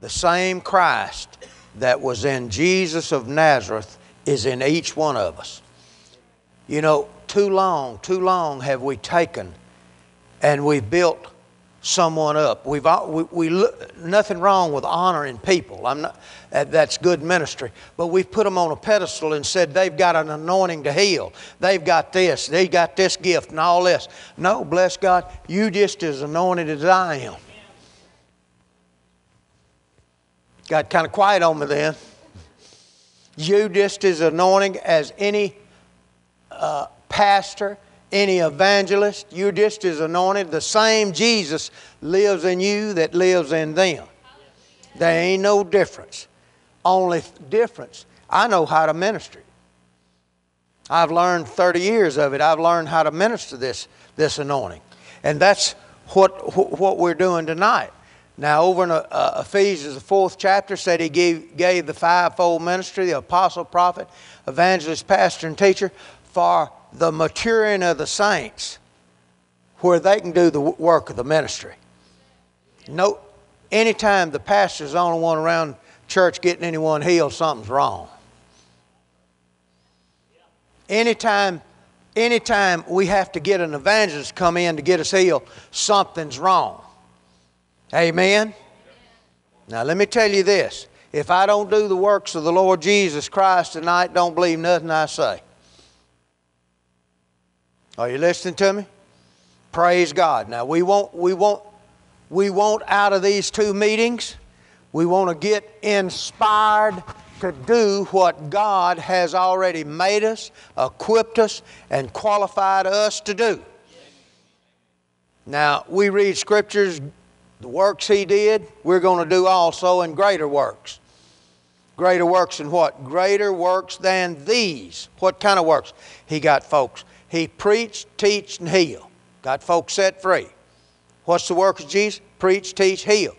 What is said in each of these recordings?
the same Christ that was in Jesus of Nazareth is in each one of us. You know, too long, too long have we taken and we've built someone up. We've we, we nothing wrong with honoring people. I'm not that's good ministry, but we've put them on a pedestal and said they've got an anointing to heal. They've got this. They got this gift and all this. No, bless God, you just as anointed as I am. Got kind of quiet on me then. You just as anointing as any uh, pastor, any evangelist. You're just as anointed. The same Jesus lives in you that lives in them. There ain't no difference. Only difference, I know how to minister. I've learned 30 years of it. I've learned how to minister this, this anointing. And that's what, what we're doing tonight. Now, over in uh, Ephesians, the fourth chapter, said he gave, gave the fivefold ministry the apostle, prophet, evangelist, pastor, and teacher for the maturing of the saints where they can do the work of the ministry. No, anytime the pastor's the only one around church getting anyone healed, something's wrong. Anytime, anytime we have to get an evangelist come in to get us healed, something's wrong. Amen? Now, let me tell you this. If I don't do the works of the Lord Jesus Christ tonight, don't believe nothing I say. Are you listening to me? Praise God. Now, we want, we want, we want out of these two meetings, we want to get inspired to do what God has already made us, equipped us, and qualified us to do. Now, we read scriptures the works he did, we're going to do also in greater works. Greater works than what? Greater works than these. What kind of works? He got folks. He preached, teach, and heal. Got folks set free. What's the work of Jesus? Preach, teach, heal.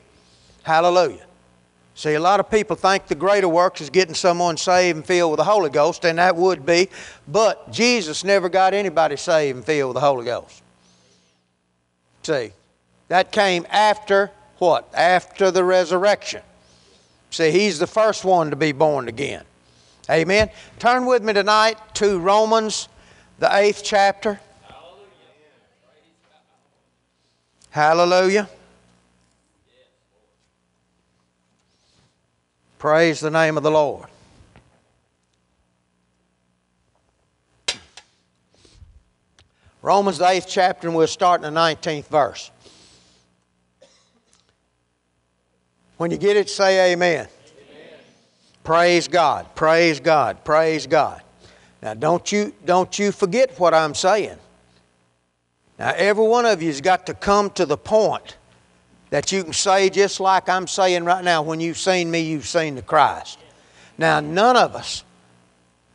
Hallelujah. See, a lot of people think the greater works is getting someone saved and filled with the Holy Ghost, and that would be, but Jesus never got anybody saved and filled with the Holy Ghost. See, that came after what? After the resurrection. See, he's the first one to be born again. Amen. Turn with me tonight to Romans, the eighth chapter. Hallelujah. Praise the name of the Lord. Romans, the eighth chapter, and we'll start in the 19th verse. When you get it, say amen. amen. Praise God. Praise God. Praise God. Now don't you don't you forget what I'm saying. Now every one of you's got to come to the point that you can say just like I'm saying right now, when you've seen me, you've seen the Christ. Now none of us,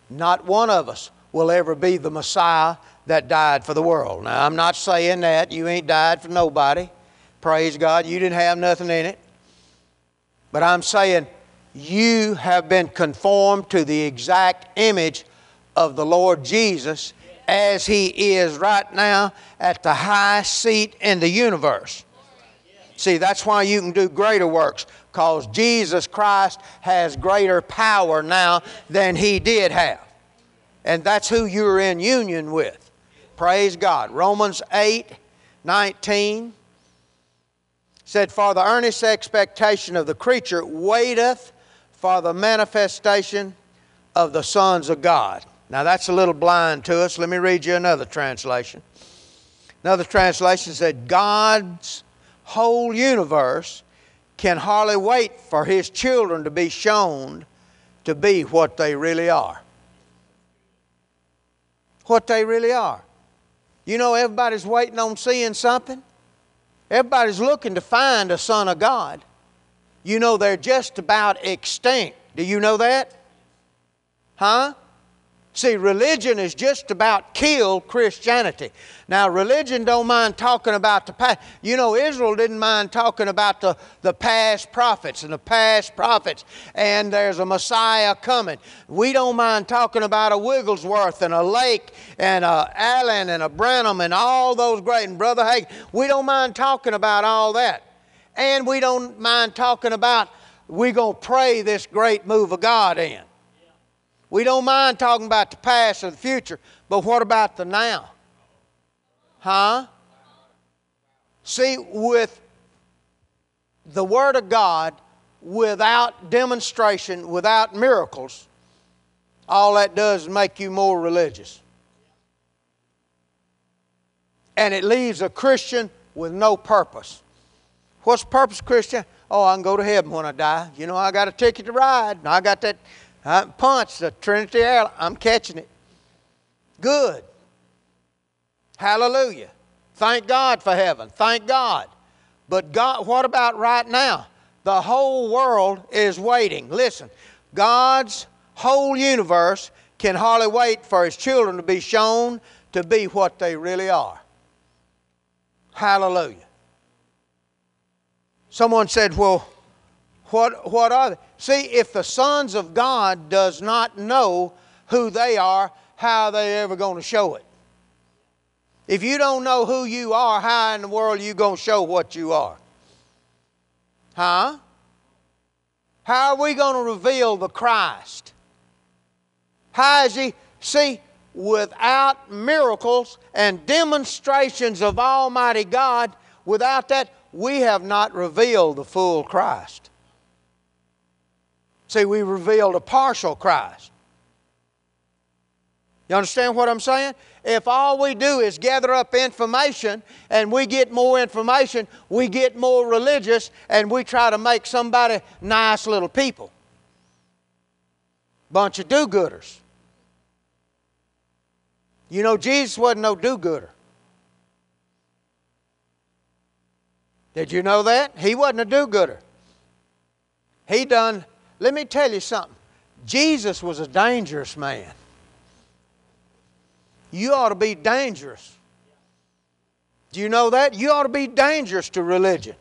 not one of us, will ever be the Messiah that died for the world. Now I'm not saying that. You ain't died for nobody. Praise God. You didn't have nothing in it. But I'm saying you have been conformed to the exact image of the Lord Jesus as He is right now at the high seat in the universe. See, that's why you can do greater works, because Jesus Christ has greater power now than He did have. And that's who you're in union with. Praise God. Romans 8 19 said, For the earnest expectation of the creature waiteth for the manifestation of the sons of God. Now that's a little blind to us. Let me read you another translation. Another translation said, God's whole universe can hardly wait for His children to be shown to be what they really are. What they really are. You know, everybody's waiting on seeing something. Everybody's looking to find a son of God. You know, they're just about extinct. Do you know that? Huh? See, religion is just about kill Christianity. Now, religion don't mind talking about the past. You know, Israel didn't mind talking about the, the past prophets and the past prophets, and there's a Messiah coming. We don't mind talking about a Wigglesworth and a Lake and a Allen and a Branham and all those great, and Brother Hagin. We don't mind talking about all that. And we don't mind talking about we're going to pray this great move of God in. We don't mind talking about the past or the future, but what about the now? Huh? See, with the Word of God, without demonstration, without miracles, all that does is make you more religious. And it leaves a Christian with no purpose. What's purpose, Christian? Oh, I can go to heaven when I die. You know, I got a ticket to ride. I got that uh, punched the Trinity Air. I'm catching it. Good. Hallelujah. Thank God for heaven. Thank God. But God, what about right now? The whole world is waiting. Listen, God's whole universe can hardly wait for His children to be shown to be what they really are. Hallelujah. Someone said, Well, what, what are they? See, if the sons of God does not know who they are, how are they ever going to show it? If you don't know who you are, how in the world are you going to show what you are? Huh? How are we going to reveal the Christ? How is he? See, without miracles and demonstrations of Almighty God, without that, we have not revealed the full Christ. See, we revealed a partial Christ. You understand what I'm saying? If all we do is gather up information and we get more information, we get more religious and we try to make somebody nice little people. Bunch of do gooders. You know, Jesus wasn't no do gooder. Did you know that? He wasn't a do gooder. He done, let me tell you something. Jesus was a dangerous man. You ought to be dangerous. Do you know that? You ought to be dangerous to religion.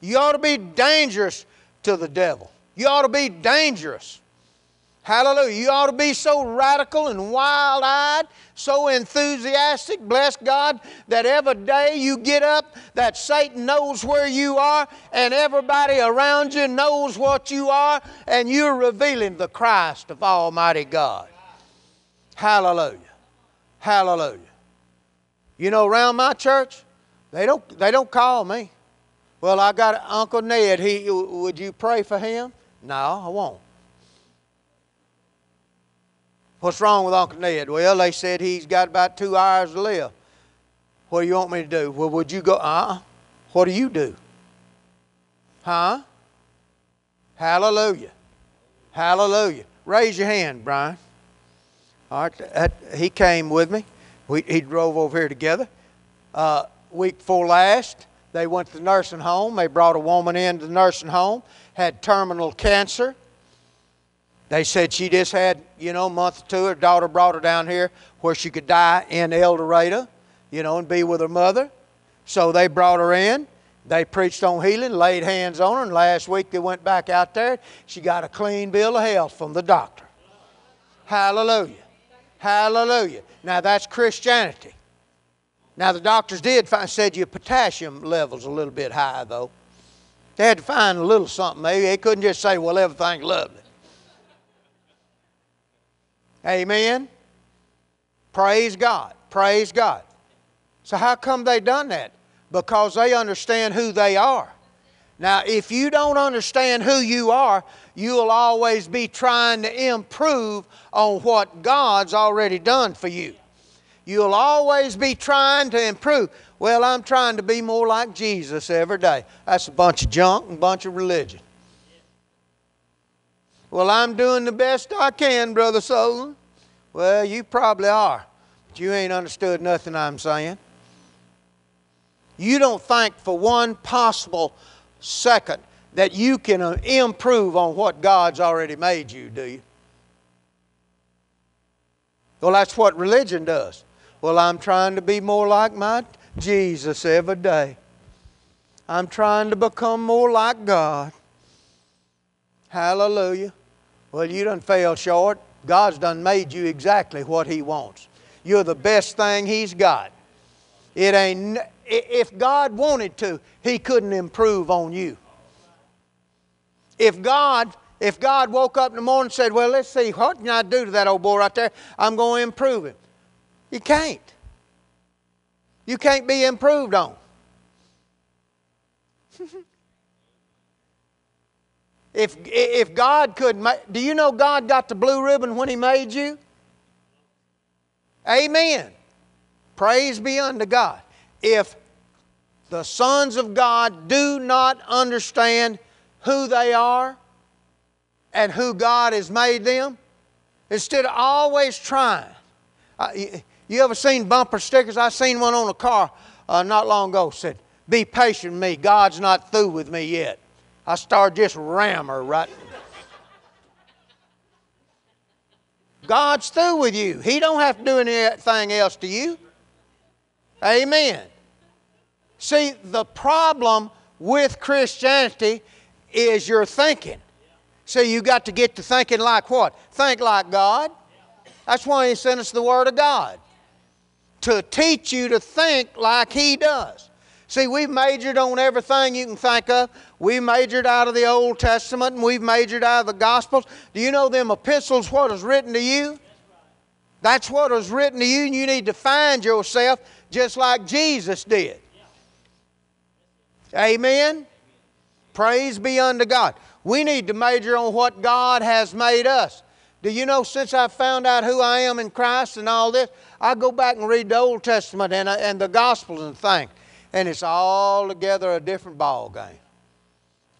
You ought to be dangerous to the devil. You ought to be dangerous. Hallelujah. You ought to be so radical and wild eyed, so enthusiastic, bless God, that every day you get up, that Satan knows where you are, and everybody around you knows what you are, and you're revealing the Christ of Almighty God. Hallelujah. Hallelujah. You know, around my church, they don't, they don't call me. Well, I got Uncle Ned. He, would you pray for him? No, I won't. What's wrong with Uncle Ned? Well, they said he's got about two hours to live. What do you want me to do? Well, would you go? Uh, what do you do? Huh? Hallelujah. Hallelujah. Raise your hand, Brian. All right, he came with me. We, he drove over here together. Uh, week before last, they went to the nursing home. They brought a woman into the nursing home, had terminal cancer. They said she just had, you know, a month or two. Her daughter brought her down here where she could die in El Dorado, you know, and be with her mother. So they brought her in. They preached on healing, laid hands on her, and last week they went back out there. She got a clean bill of health from the doctor. Hallelujah. Hallelujah. Now that's Christianity. Now the doctors did find said your potassium level's a little bit high though. They had to find a little something. Maybe they couldn't just say, well, everything's lovely. Amen. Praise God. Praise God. So how come they done that? Because they understand who they are. Now, if you don't understand who you are, you'll always be trying to improve on what God's already done for you. You'll always be trying to improve. Well, I'm trying to be more like Jesus every day. That's a bunch of junk and a bunch of religion. Well, I'm doing the best I can, Brother Solon. Well, you probably are, but you ain't understood nothing I'm saying. You don't think for one possible second that you can uh, improve on what God's already made you, do you? Well, that's what religion does. Well, I'm trying to be more like my Jesus every day. I'm trying to become more like God. Hallelujah. Well, you done fell short. God's done made you exactly what He wants. You're the best thing He's got. It ain't, if God wanted to, He couldn't improve on you. If God, if God woke up in the morning and said, Well, let's see, what can I do to that old boy right there? I'm going to improve him. You can't. You can't be improved on. if, if God could, do you know God got the blue ribbon when He made you? Amen. Praise be unto God. If the sons of God do not understand who they are and who God has made them, instead of always trying. Uh, you ever seen bumper stickers? I seen one on a car uh, not long ago. Said, "Be patient me. God's not through with me yet." I started just ram her right. God's through with you. He don't have to do anything else to you. Amen. See, the problem with Christianity is your thinking. See, you got to get to thinking like what? Think like God. That's why He sent us the Word of God to teach you to think like He does. See, we've majored on everything you can think of. We majored out of the Old Testament and we've majored out of the Gospels. Do you know them epistles, what is written to you? That's what is written to you, and you need to find yourself just like Jesus did. Amen? Praise be unto God. We need to major on what God has made us. Do you know since I found out who I am in Christ and all this, I go back and read the Old Testament and, uh, and the Gospels and things, and it's all together a different ball game.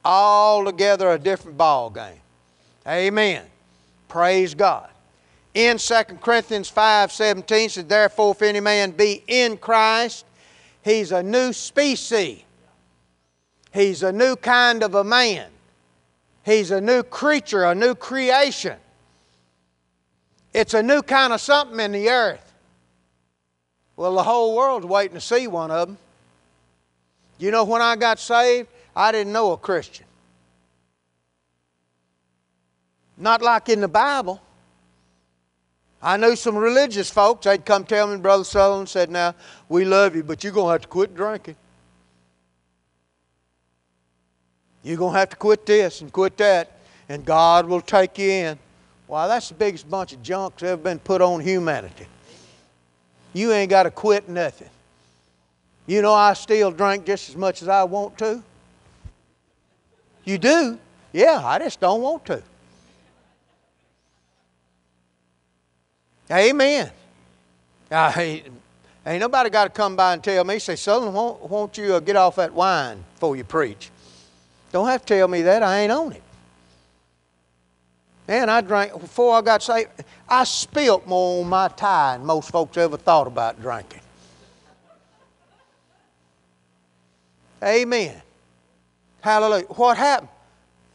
All together a different ball game. Amen. Praise God. In 2 Corinthians 5 17 says, Therefore, if any man be in Christ, he's a new species. He's a new kind of a man. He's a new creature, a new creation. It's a new kind of something in the earth. Well, the whole world's waiting to see one of them. You know, when I got saved, I didn't know a Christian. Not like in the Bible. I knew some religious folks. They'd come tell me, Brother Sutherlin said, Now, we love you, but you're going to have to quit drinking. You're going to have to quit this and quit that, and God will take you in. Why, that's the biggest bunch of junk that's ever been put on humanity. You ain't got to quit nothing. You know, I still drink just as much as I want to. You do? Yeah, I just don't want to. Amen. I, ain't nobody got to come by and tell me, say, Sutherlin, won't, won't you uh, get off that wine before you preach? Don't have to tell me that. I ain't on it. Man, I drank, before I got saved, I spilt more on my tie than most folks ever thought about drinking. Amen. Hallelujah. What happened?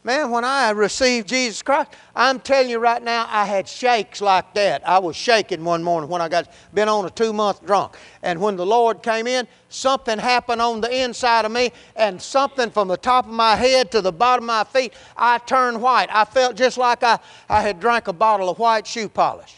Man, when I received Jesus Christ, I'm telling you right now, I had shakes like that. I was shaking one morning when I got been on a two month drunk. And when the Lord came in, something happened on the inside of me, and something from the top of my head to the bottom of my feet, I turned white. I felt just like I, I had drank a bottle of white shoe polish.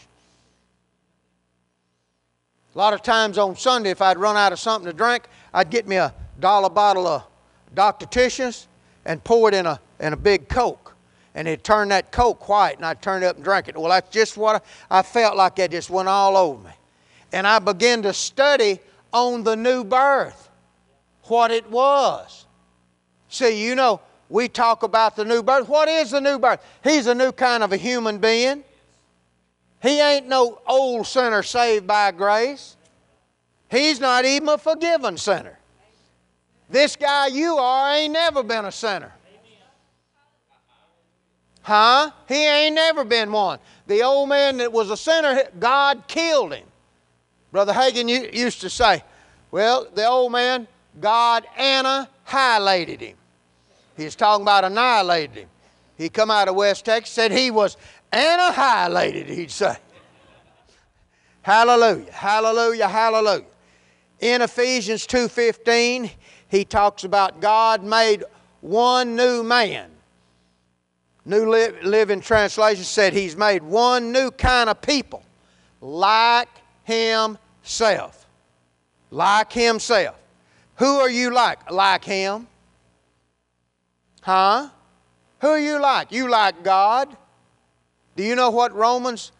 A lot of times on Sunday, if I'd run out of something to drink, I'd get me a dollar bottle of Dr. Tichenor's and pour it in a and a big Coke. And it turned that Coke white, and I turned it up and drank it. Well, that's just what I, I felt like that just went all over me. And I began to study on the new birth, what it was. See, you know, we talk about the new birth. What is the new birth? He's a new kind of a human being. He ain't no old sinner saved by grace. He's not even a forgiven sinner. This guy you are ain't never been a sinner. Huh? He ain't never been one. The old man that was a sinner, God killed him. Brother Hagin used to say, well, the old man, God annihilated him. He's talking about annihilated him. He come out of West Texas, said he was annihilated, he'd say. hallelujah, hallelujah, hallelujah. In Ephesians 2.15, he talks about God made one new man. New Living Translation said he's made one new kind of people like himself. Like himself. Who are you like? Like him? Huh? Who are you like? You like God? Do you know what Romans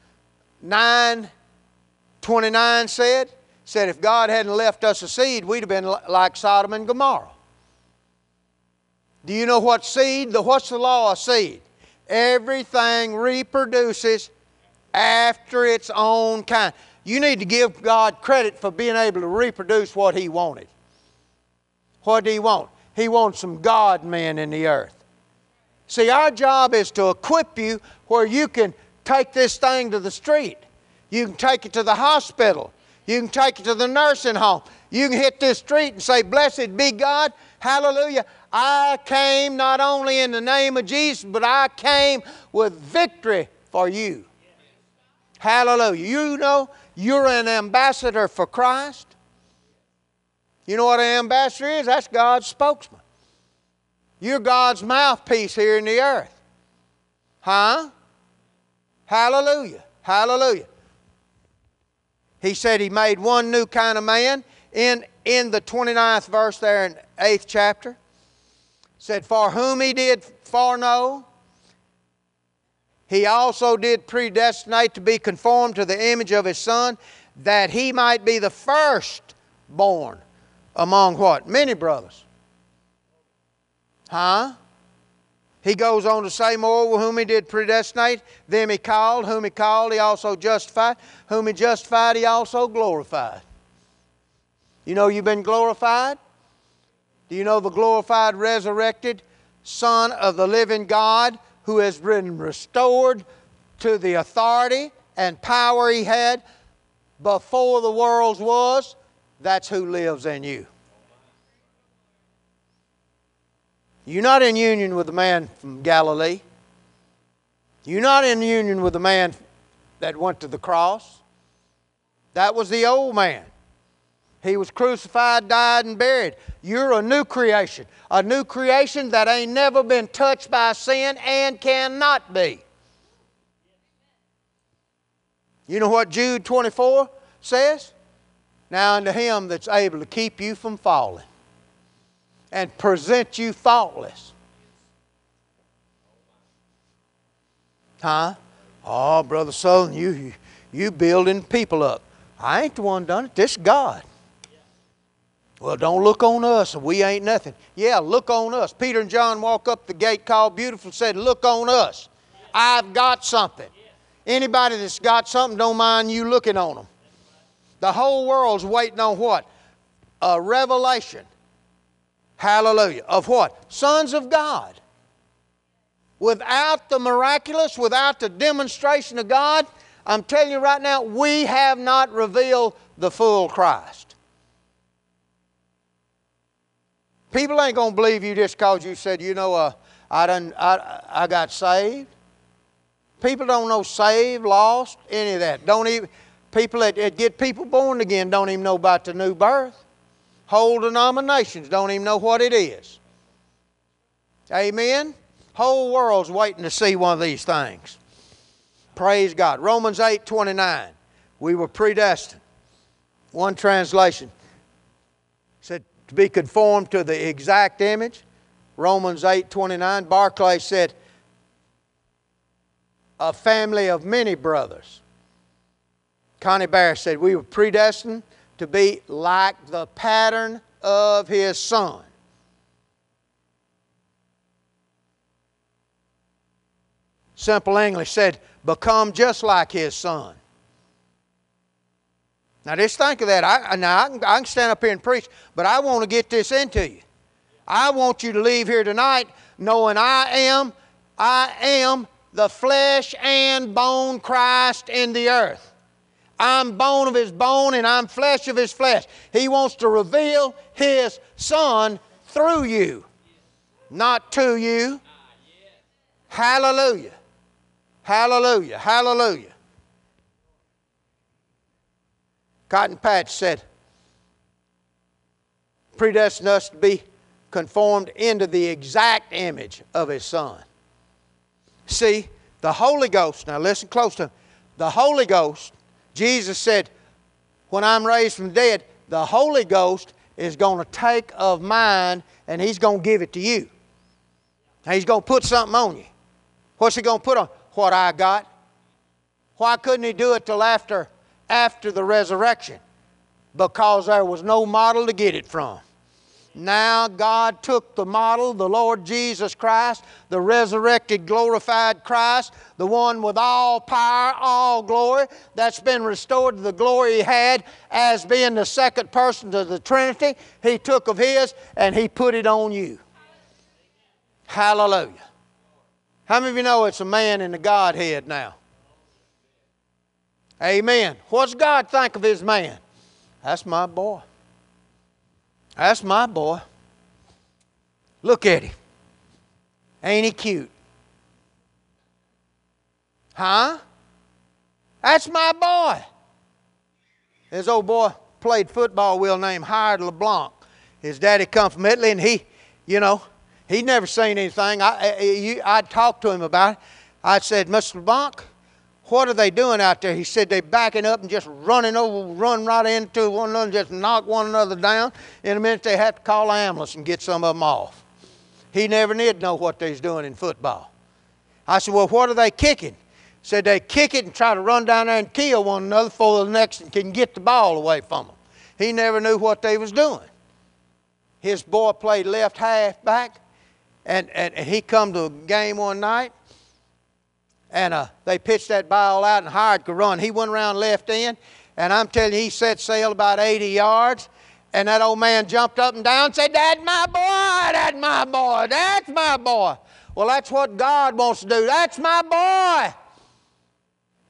9 29 said? Said if God hadn't left us a seed, we'd have been like Sodom and Gomorrah. Do you know what seed? The, what's the law of seed? Everything reproduces after its own kind. You need to give God credit for being able to reproduce what He wanted. What did He want? He wants some God men in the earth. See, our job is to equip you where you can take this thing to the street. You can take it to the hospital. You can take it to the nursing home. You can hit this street and say, Blessed be God. Hallelujah. I came not only in the name of Jesus, but I came with victory for you. Hallelujah. You know, you're an ambassador for Christ. You know what an ambassador is? That's God's spokesman. You're God's mouthpiece here in the earth. Huh? Hallelujah. Hallelujah. He said he made one new kind of man in, in the 29th verse there in 8th chapter said, For whom he did foreknow, he also did predestinate to be conformed to the image of his Son, that he might be the firstborn among what? Many brothers. Huh? He goes on to say, More whom he did predestinate, them he called, whom he called, he also justified, whom he justified, he also glorified. You know you've been glorified? Do you know the glorified, resurrected Son of the living God who has been restored to the authority and power he had before the world was? That's who lives in you. You're not in union with the man from Galilee. You're not in union with the man that went to the cross. That was the old man. He was crucified, died, and buried. You're a new creation. A new creation that ain't never been touched by sin and cannot be. You know what Jude 24 says? Now unto him that's able to keep you from falling and present you faultless. Huh? Oh, Brother Sutherlin, you, you building people up. I ain't the one done it. This God. Well, don't look on us. We ain't nothing. Yeah, look on us. Peter and John walk up the gate called Beautiful said, Look on us. I've got something. Anybody that's got something, don't mind you looking on them. The whole world's waiting on what? A revelation. Hallelujah. Of what? Sons of God. Without the miraculous, without the demonstration of God, I'm telling you right now, we have not revealed the full Christ. People ain't going to believe you just because you said, you know, uh, I, done, I, I got saved. People don't know saved, lost, any of that. Don't even, people that, that get people born again don't even know about the new birth. Whole denominations don't even know what it is. Amen? Whole world's waiting to see one of these things. Praise God. Romans 8 29. We were predestined. One translation said, to be conformed to the exact image. Romans 8 29. Barclay said, a family of many brothers. Conybeare said, We were predestined to be like the pattern of his son. Simple English said, Become just like his son. Now just think of that. I, now I can, I can stand up here and preach, but I want to get this into you. I want you to leave here tonight knowing I am, I am the flesh and bone Christ in the earth. I'm bone of his bone and I'm flesh of his flesh. He wants to reveal his son through you, not to you. Hallelujah. Hallelujah. Hallelujah. Cotton Patch said, predestined us to be conformed into the exact image of His Son. See, the Holy Ghost, now listen close to him. the Holy Ghost, Jesus said, when I'm raised from the dead, the Holy Ghost is going to take of mine and He's going to give it to you. Now, He's going to put something on you. What's he going to put on? What I got. Why couldn't he do it till after, after the resurrection? Because there was no model to get it from. Now God took the model, the Lord Jesus Christ, the resurrected, glorified Christ, the one with all power, all glory, that's been restored to the glory He had as being the second person of the Trinity. He took of His and He put it on you. Hallelujah. How many of you know it's a man in the Godhead now? Amen. What's God think of His man? That's my boy. That's my boy. Look at him. Ain't he cute? Huh? That's my boy. This old boy played football well named Howard LeBlanc. His daddy come from Italy, and he, you know, he'd never seen anything. I, I, I talked to him about it. I said, Mr. LeBlanc, what are they doing out there? He said they're backing up and just running over, run right into one another, just knock one another down. In a minute, they have to call an ambulance and get some of them off. He never did know what they was doing in football. I said, well, what are they kicking? Said they kick it and try to run down there and kill one another for the next and can get the ball away from them. He never knew what they was doing. His boy played left half back, and, and, and he come to a game one night, and uh, they pitched that ball out and Howard could run. He went around left end, and I'm telling you, he set sail about 80 yards. And that old man jumped up and down and said, That's my boy, that's my boy, that's my boy. Well, that's what God wants to do. That's my boy.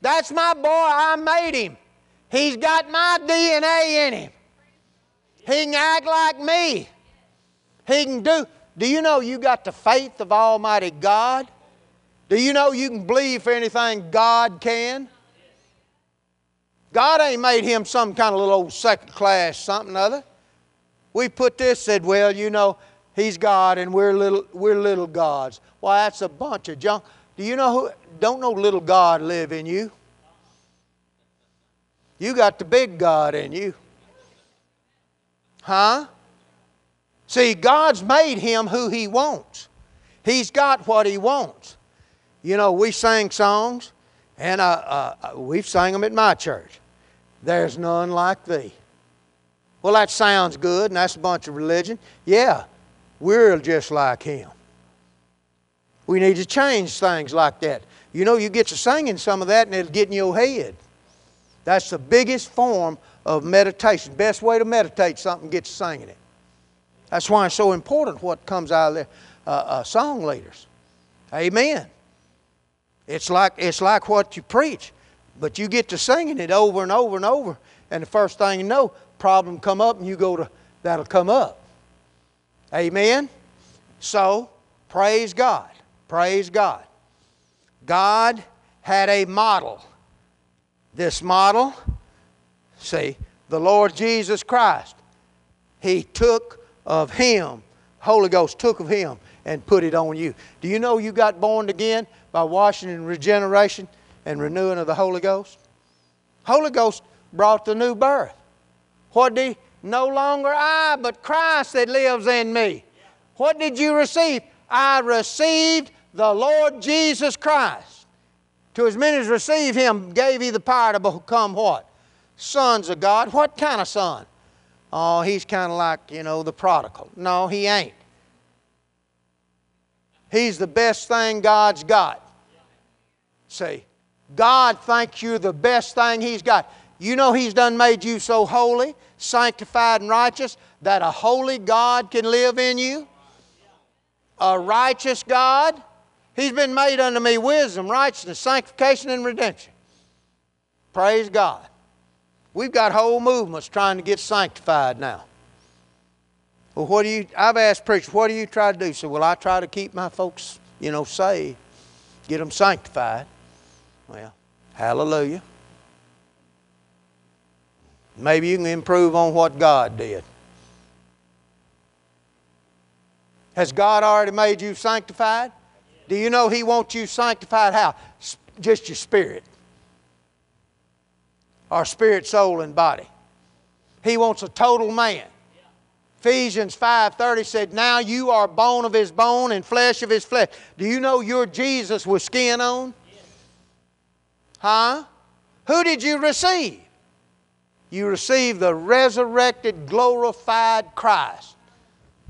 That's my boy. I made him. He's got my DNA in him. He can act like me. He can do. Do you know you got the faith of Almighty God? Do you know you can believe for anything God can? God ain't made him some kind of little old second class something other. We put this, said, well, you know, he's God and we're little, we're little gods. Why, that's a bunch of junk. Do you know who, don't know little God live in you? You got the big God in you. Huh? See, God's made him who he wants. He's got what he wants. You know, we sang songs, and uh, uh, uh, we've sang them at my church. There's none like thee. Well, that sounds good, and that's a bunch of religion. Yeah, we're just like him. We need to change things like that. You know, you get to singing some of that, and it'll get in your head. That's the biggest form of meditation. Best way to meditate something, get to singing it. That's why it's so important what comes out of the uh, uh, song leaders. Amen. It's like, it's like what you preach, but you get to singing it over and over and over, and the first thing you know, problem come up, and you go to, that'll come up. Amen? So, praise God. Praise God. God had a model. This model, see, the Lord Jesus Christ, He took of Him, Holy Ghost took of Him and put it on you. Do you know you got born again by washing and regeneration and renewing of the Holy Ghost? Holy Ghost brought the new birth. What did? No longer I, but Christ that lives in me. What did you receive? I received the Lord Jesus Christ. To as many as receive him, gave he the power to become what? Sons of God. What kind of son? Oh, he's kind of like, you know, the prodigal. No, he ain't. He's the best thing God's got. See, God thinks you're the best thing He's got. You know He's done made you so holy, sanctified, and righteous that a holy God can live in you? A righteous God? He's been made unto me wisdom, righteousness, sanctification, and redemption. Praise God. We've got whole movements trying to get sanctified now. Well, what do you, I've asked preachers, what do you try to do? So, well, I try to keep my folks, you know, saved, get them sanctified. Well, hallelujah. Maybe you can improve on what God did. Has God already made you sanctified? Do you know He wants you sanctified how? Just your spirit. Our spirit, soul, and body. He wants a total man. Ephesians 5:30 said, "Now you are bone of his bone and flesh of his flesh." Do you know you're Jesus with skin on? Huh? Who did you receive? You received the resurrected, glorified Christ.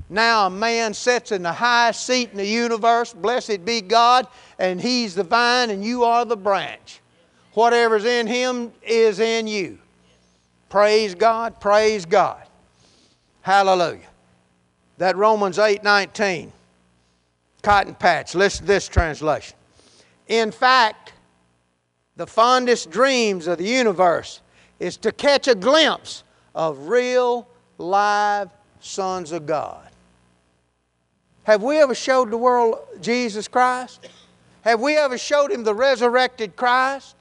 Now a man sits in the highest seat in the universe, blessed be God, and he's the vine and you are the branch. Whatever's in him is in you. Praise God, praise God. Hallelujah. That Romans 8:19 cotton patch. Listen to this translation. In fact, the fondest dreams of the universe is to catch a glimpse of real live sons of God. Have we ever showed the world Jesus Christ? Have we ever showed him the resurrected Christ?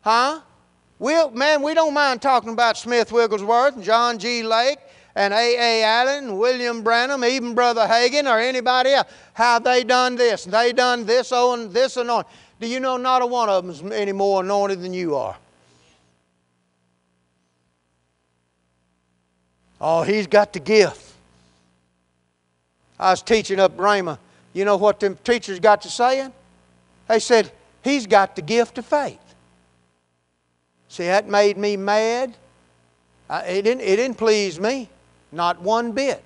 Huh? we man, we don't mind talking about Smith Wigglesworth and John G. Lake and A. A. Allen, William Branham, even Brother Hagin or anybody else. How they done this, they done this, and this and on. Do you know not a one of them is any more anointed than you are? Oh, he's got the gift. I was teaching up Rhema. You know what them teachers got to saying? They said, he's got the gift of faith. See, that made me mad. It, didn't, it didn't please me, not one bit.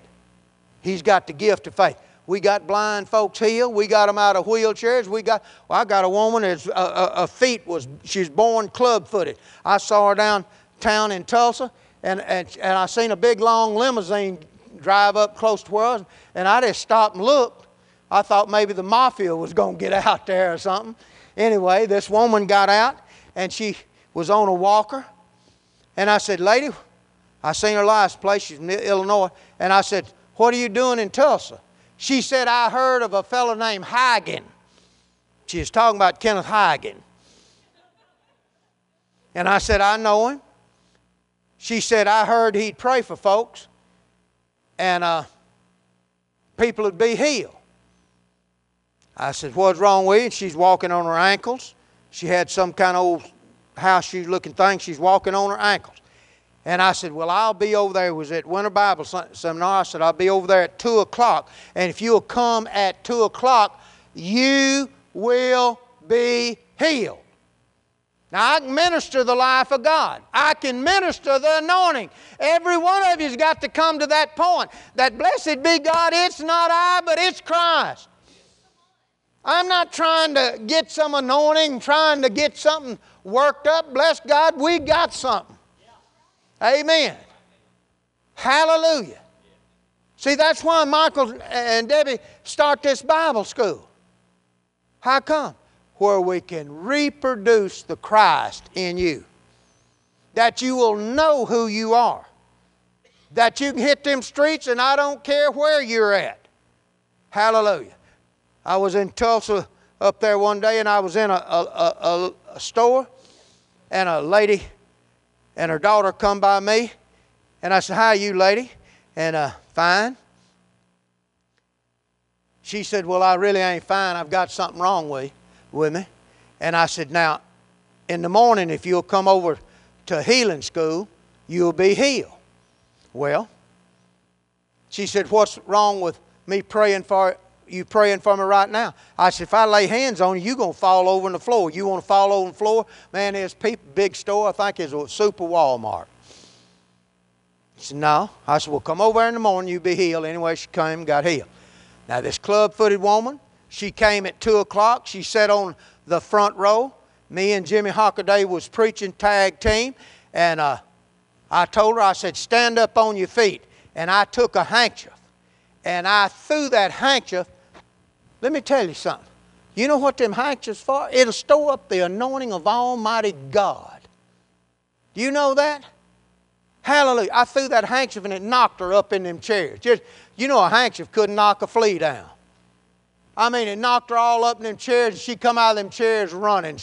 He's got the gift of faith. We got blind folks healed. We got them out of wheelchairs. We got. Well, I got a woman that's a, a, a feet was she's born club-footed. I saw her downtown in Tulsa, and, and and I seen a big long limousine drive up close to where I was, and I just stopped and looked. I thought maybe the mafia was going to get out there or something. Anyway, this woman got out, and she was on a walker. And I said, Lady, I seen her last place. She's in Illinois. And I said, What are you doing in Tulsa? She said, I heard of a fellow named Hagin. She was talking about Kenneth Hagin. And I said, I know him. She said, I heard he'd pray for folks and uh, people would be healed. I said, What's wrong with you? she's walking on her ankles. She had some kind of old house shoe looking thing. She's walking on her ankles. And I said, Well, I'll be over there. It was at Winter Bible Seminar. I said, I'll be over there at 2 o'clock. And if you'll come at 2 o'clock, you will be healed. Now, I can minister the life of God. I can minister the anointing. Every one of you's got to come to that point that blessed be God, it's not I, but it's Christ. I'm not trying to get some anointing, trying to get something worked up. Bless God, we got something. Amen. Hallelujah. See, that's why Michael and Debbie start this Bible school. How come? Where we can reproduce the Christ in you. That you will know who you are. That you can hit them streets and I don't care where you're at. Hallelujah. I was in Tulsa up there one day and I was in a, a, a, a store and a lady and her daughter come by me, and I said, "Hi, you, lady?" And uh, fine. She said, "Well, I really ain't fine. I've got something wrong with with me." And I said, "Now, in the morning, if you'll come over to healing school, you'll be healed." Well, she said, "What's wrong with me praying for you praying for me right now. I said, if I lay hands on you, you're going to fall over on the floor. You want to fall over on the floor? Man, there's big store, I think it's a super Walmart. He said, no. I said, well, come over in the morning, you'll be healed. Anyway, she came got healed. Now, this club-footed woman, she came at 2 o'clock. She sat on the front row. Me and Jimmy Hockaday was preaching tag team. And uh, I told her, I said, stand up on your feet. And I took a handkerchief and I threw that handkerchief let me tell you something. You know what them handkerchiefs for? It'll store up the anointing of Almighty God. Do you know that? Hallelujah. I threw that handkerchief and it knocked her up in them chairs. Just, you know a handkerchief couldn't knock a flea down. I mean, it knocked her all up in them chairs and she come out of them chairs running,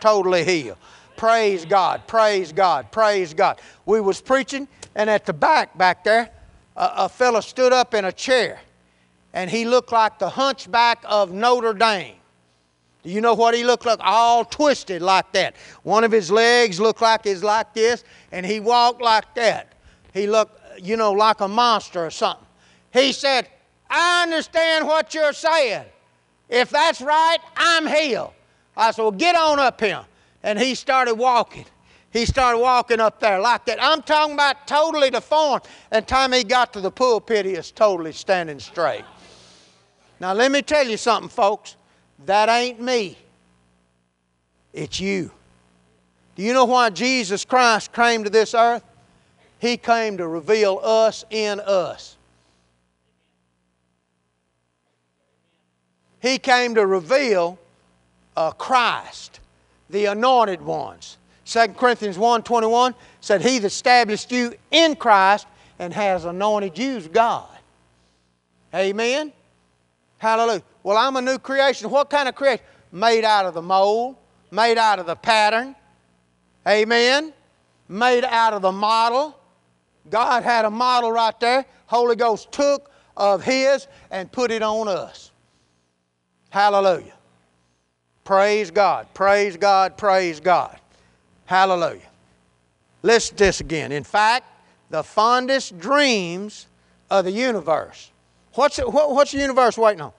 totally healed. Praise God, praise God, praise God. We was preaching and at the back, back there, a, a fellow stood up in a chair and he looked like the hunchback of Notre Dame. Do you know what he looked like? All twisted like that. One of his legs looked like he's like this, and he walked like that. He looked, you know, like a monster or something. He said, I understand what you're saying. If that's right, I'm healed. I said, Well, get on up here. And he started walking. He started walking up there like that. I'm talking about totally deformed. And time he got to the pulpit, he is totally standing straight. Now, let me tell you something, folks. That ain't me, it's you. Do you know why Jesus Christ came to this earth? He came to reveal us in us. He came to reveal uh, Christ, the anointed ones. 2 Corinthians 1.21 said, He that established you in Christ and has anointed you is God. Amen? Hallelujah. Well, I'm a new creation. What kind of creation? Made out of the mold, made out of the pattern. Amen? Made out of the model. God had a model right there. Holy Ghost took of His and put it on us. Hallelujah. Praise God. Praise God. Praise God. Hallelujah. Listen to this again. In fact, the fondest dreams of the universe. What's, what, what's the universe waiting on?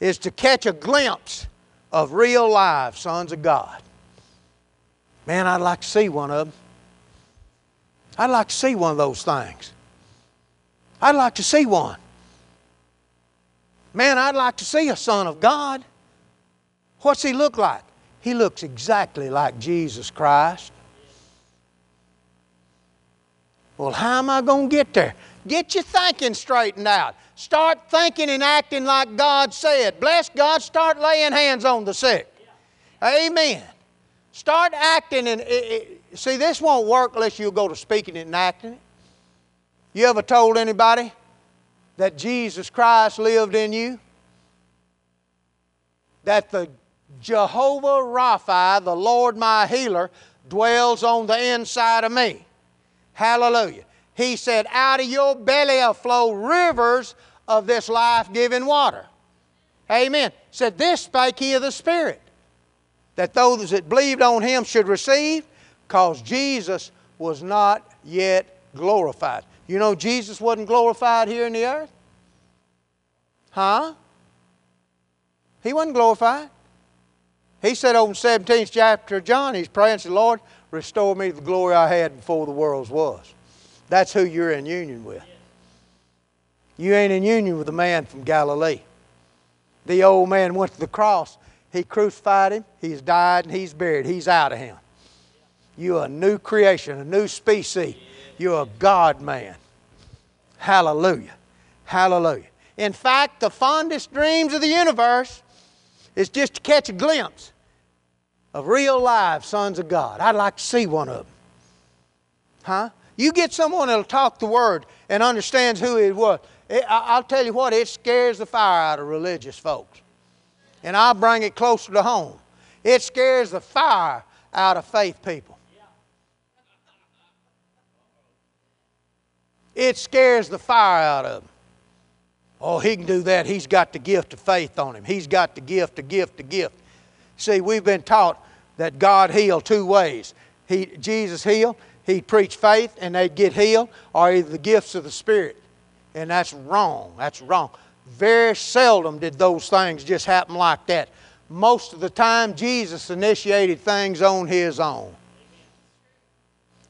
Is to catch a glimpse of real live sons of God. Man, I'd like to see one of them. I'd like to see one of those things. I'd like to see one. Man, I'd like to see a son of God. What's he look like? He looks exactly like Jesus Christ. Well, how am I going to get there? Get your thinking straightened out. Start thinking and acting like God said. Bless God, start laying hands on the sick. Amen. Start acting and see this won't work unless you go to speaking it and acting it. You ever told anybody that Jesus Christ lived in you? That the Jehovah Rapha, the Lord my healer, dwells on the inside of me. Hallelujah. He said, Out of your belly will flow rivers of this life giving water. Amen. Said, This spake he of the Spirit, that those that believed on him should receive, because Jesus was not yet glorified. You know, Jesus wasn't glorified here in the earth? Huh? He wasn't glorified. He said over 17th chapter of John, he's praying, said, Lord, restore me to the glory I had before the world was. That's who you're in union with. You ain't in union with the man from Galilee. The old man went to the cross. He crucified him. He's died and he's buried. He's out of him. You're a new creation, a new species. You're a God man. Hallelujah. Hallelujah. In fact, the fondest dreams of the universe is just to catch a glimpse of real live sons of God. I'd like to see one of them. Huh? You get someone that'll talk the word and understands who it was. It, I'll tell you what, it scares the fire out of religious folks. And I'll bring it closer to home. It scares the fire out of faith people. It scares the fire out of them. Oh, he can do that. He's got the gift of faith on him. He's got the gift, the gift, the gift. See, we've been taught that God healed two ways. He, Jesus healed, he preached faith, and they'd get healed, or either the gifts of the Spirit. And that's wrong. That's wrong. Very seldom did those things just happen like that. Most of the time, Jesus initiated things on his own.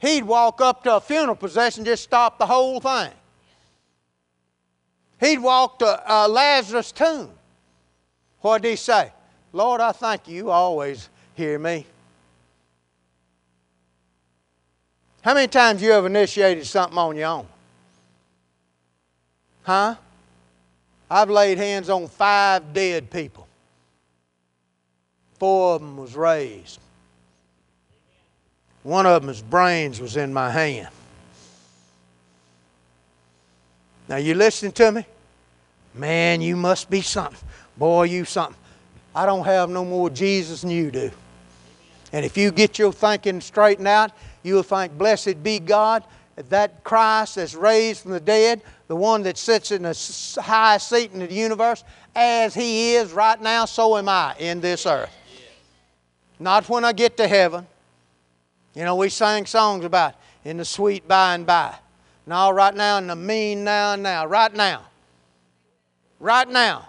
He'd walk up to a funeral procession, just stop the whole thing. He'd walk to uh, Lazarus' tomb. What did he say? Lord, I thank you. You always hear me. How many times you have initiated something on your own? Huh? I've laid hands on five dead people. Four of them was raised. One of them, his brains was in my hand. Now you listening to me? Man, you must be something. Boy, you something. I don't have no more Jesus than you do. And if you get your thinking straightened out, you'll think, Blessed be God, that Christ that's raised from the dead, the one that sits in the highest seat in the universe, as He is right now, so am I in this earth. Not when I get to heaven. You know, we sang songs about in the sweet by and by. No, right now in the mean now and now. Right now. Right now.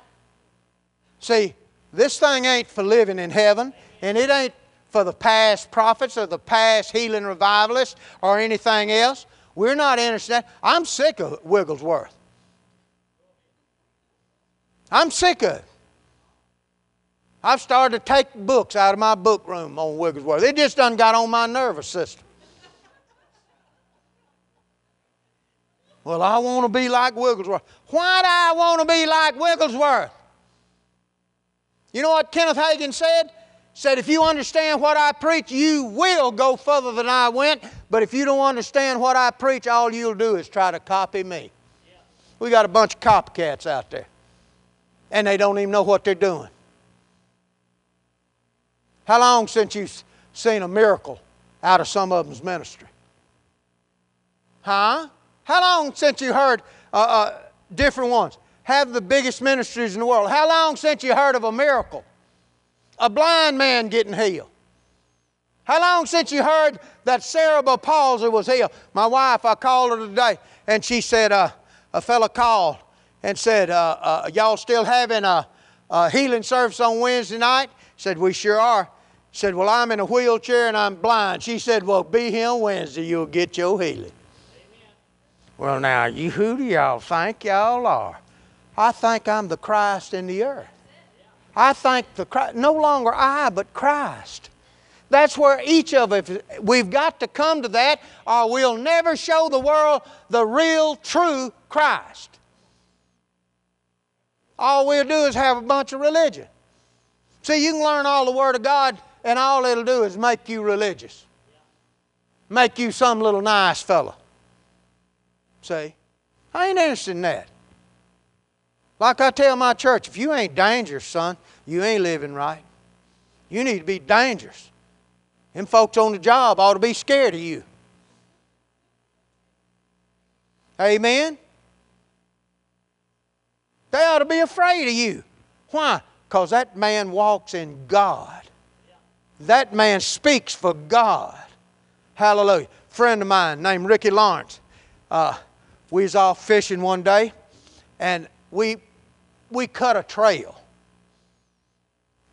See, this thing ain't for living in heaven, and it ain't for the past prophets or the past healing revivalists or anything else. We're not interested. I'm sick of Wigglesworth. I'm sick of it. I've started to take books out of my book room on Wigglesworth. It just done got on my nervous system. Well, I want to be like Wigglesworth. Why do I want to be like Wigglesworth? You know what Kenneth Hagin said? Said, if you understand what I preach, you will go further than I went. But if you don't understand what I preach, all you'll do is try to copy me. We got a bunch of copycats out there. And they don't even know what they're doing. How long since you've seen a miracle out of some of them's ministry? Huh? How long since you heard uh, uh, different ones have the biggest ministries in the world? How long since you heard of a miracle? A blind man getting healed. How long since you heard that cerebral palsy was healed? My wife, I called her today, and she said, uh, a fella called and said, uh, uh, Y'all still having a, a, healing service on Wednesday night? Said, We sure are. Said, Well, I'm in a wheelchair and I'm blind. She said, Well, be here on Wednesday, you'll get your healing. Well, now, you, who do y'all think y'all are? I think I'm the Christ in the earth. I think the Christ, no longer I, but Christ. That's where each of us, we've got to come to that, or we'll never show the world the real, true Christ. All we'll do is have a bunch of religion. See, you can learn all the Word of God, and all it'll do is make you religious, make you some little nice fella. See? I ain't interested in that. Like I tell my church, if you ain't dangerous, son, you ain't living right. You need to be dangerous. Them folks on the job ought to be scared of you. Amen? They ought to be afraid of you. Why? Because that man walks in God. That man speaks for God. Hallelujah. Friend of mine named Ricky Lawrence. Uh, we was off fishing one day, and we we cut a trail.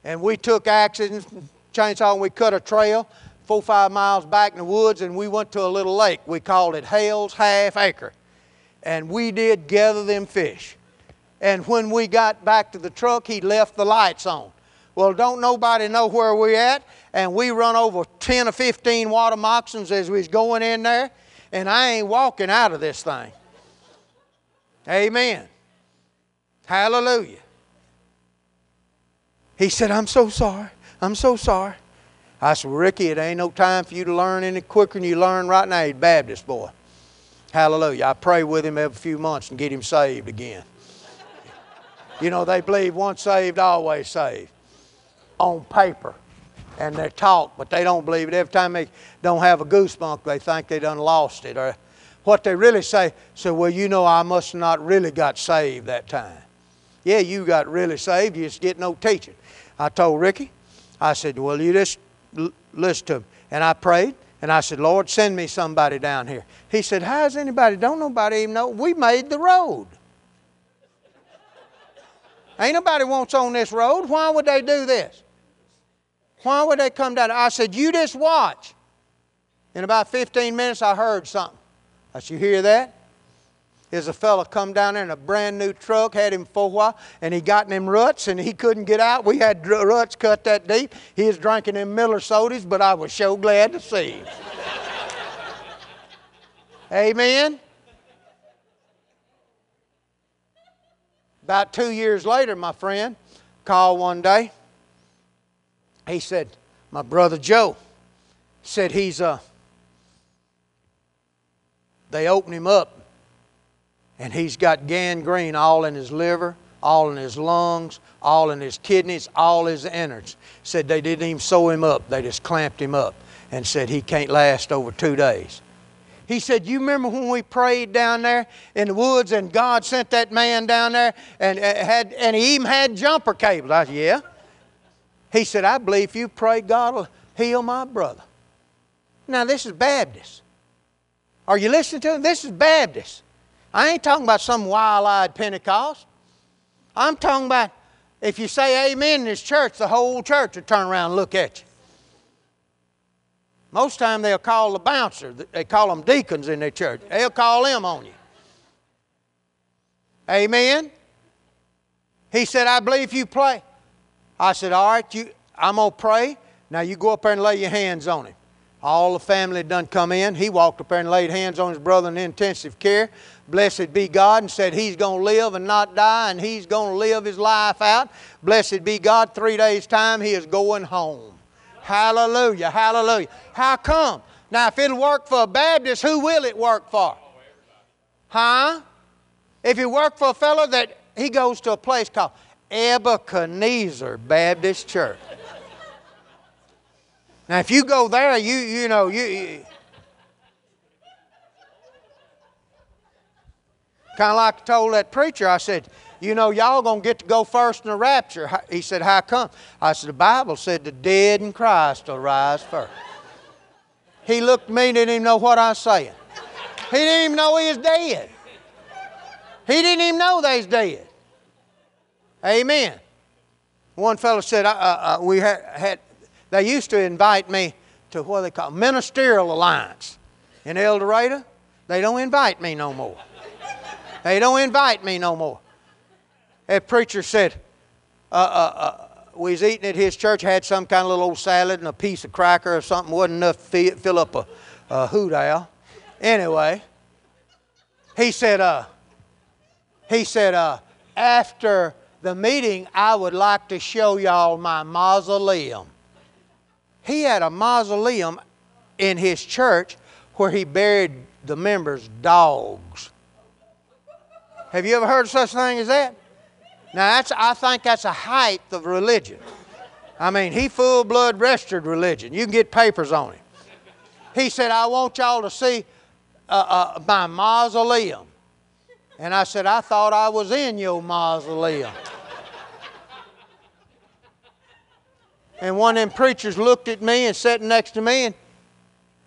And we took and chainsaw and we cut a trail four five miles back in the woods, and we went to a little lake. We called it Hale's Half Acre, and we did gather them fish. And when we got back to the truck, he left the lights on. Well, don't nobody know where we're at, and we run over 10 or 15 water moccasins as we was going in there, and I ain't walking out of this thing. Amen. Hallelujah. He said, I'm so sorry. I'm so sorry. I said, Ricky, it ain't no time for you to learn any quicker than you learn right now. He's Baptist boy. Hallelujah. I pray with him every few months and get him saved again. you know, they believe once saved, always saved. On paper. And they talk, but they don't believe it. Every time they don't have a goosebump, they think they done lost it. Or what they really say, say, well, you know, I must not really got saved that time. Yeah, you got really saved. You just get no teaching. I told Ricky, I said, well, you just listen to him. And I prayed, and I said, Lord, send me somebody down here. He said, how's anybody? Don't nobody even know. We made the road. Ain't nobody wants on this road. Why would they do this? Why would they come down? I said, you just watch. In about 15 minutes, I heard something. I said, You hear that? There's a fella come down there in a brand new truck, had him for a while, and he got in them ruts and he couldn't get out. We had ruts cut that deep. He was drinking them Miller sodas, but I was so glad to see him. Amen. About two years later, my friend called one day. He said, My brother Joe said he's uh, they opened him up, and he's got gangrene all in his liver, all in his lungs, all in his kidneys, all his innards. Said they didn't even sew him up, they just clamped him up and said he can't last over two days. He said, You remember when we prayed down there in the woods and God sent that man down there and, uh, had, and he even had jumper cables? I said, Yeah. He said, I believe if you pray, God will heal my brother. Now, this is Baptist. Are you listening to them? This is Baptist. I ain't talking about some wild eyed Pentecost. I'm talking about if you say amen in this church, the whole church will turn around and look at you. Most time they'll call the bouncer. They call them deacons in their church. They'll call them on you. Amen. He said, I believe you pray. I said, All right, you, I'm going to pray. Now you go up there and lay your hands on him. All the family done come in. He walked up there and laid hands on his brother in intensive care. Blessed be God, and said he's going to live and not die, and he's going to live his life out. Blessed be God. Three days' time, he is going home. Hallelujah, hallelujah. How come? Now, if it'll work for a Baptist, who will it work for? Huh? If it work for a fellow that he goes to a place called Ebenezer Baptist Church. Now, if you go there, you you know you, kind of like I told that preacher. I said, you know, y'all gonna get to go first in the rapture. He said, how come? I said, the Bible said the dead in Christ will rise first. He looked at me, and didn't even know what I was saying. He didn't even know he was dead. He didn't even know they was dead. Amen. One fellow said, uh, uh, we had, had they used to invite me to what they call Ministerial Alliance in El Dorado. They don't invite me no more. They don't invite me no more. That preacher said, uh, uh, uh, we was eating at his church, had some kind of little old salad and a piece of cracker or something. Wasn't enough to fill up a, a hoot owl. Anyway, he said, uh, he said, uh, after the meeting, I would like to show y'all my mausoleum. He had a mausoleum in his church where he buried the members' dogs. Have you ever heard of such thing as that? Now, that's, I think that's a height of religion. I mean, he full blood registered religion. You can get papers on him. He said, I want y'all to see uh, uh, my mausoleum. And I said, I thought I was in your mausoleum. And one of them preachers looked at me and sat next to me and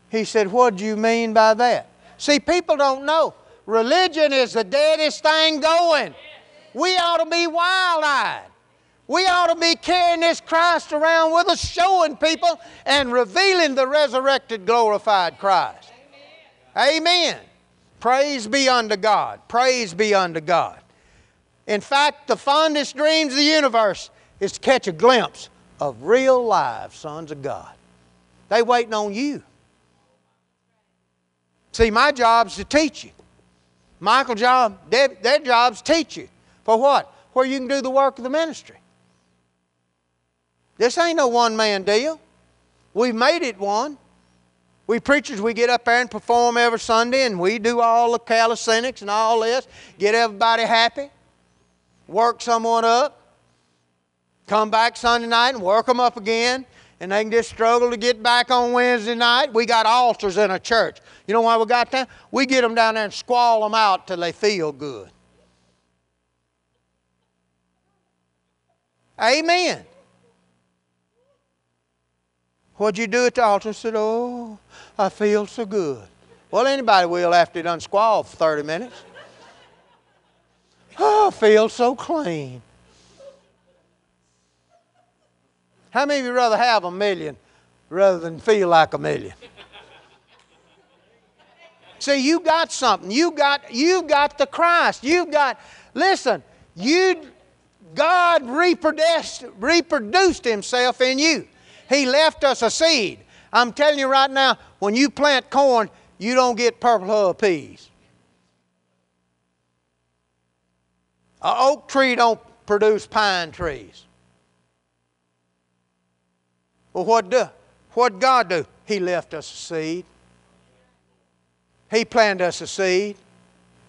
he said, What do you mean by that? See, people don't know. Religion is the deadest thing going. We ought to be wild eyed. We ought to be carrying this Christ around with us, showing people and revealing the resurrected, glorified Christ. Amen. Amen. Praise be unto God. Praise be unto God. In fact, the fondest dreams of the universe is to catch a glimpse of real live sons of God. They waiting on you. See, my job is to teach you. Michael's job, their job's teach you. For what? Where you can do the work of the ministry. This ain't no one man deal. We've made it one. We preachers, we get up there and perform every Sunday and we do all the calisthenics and all this, get everybody happy, work someone up, come back Sunday night and work them up again, and they can just struggle to get back on Wednesday night. We got altars in a church. You know why we got that? We get them down there and squall them out till they feel good. Amen. What'd you do at the altar? Said, Oh, I feel so good. Well, anybody will after you done squall for 30 minutes. Oh, I feel so clean. How many of you rather have a million rather than feel like a million? See, you got something. You got you got the Christ. You got listen, you God reproduced, reproduced himself in you. He left us a seed. I'm telling you right now, when you plant corn, you don't get purple hull peas. An oak tree don't produce pine trees. Well, what do? What God do? He left us a seed. He planted us a seed.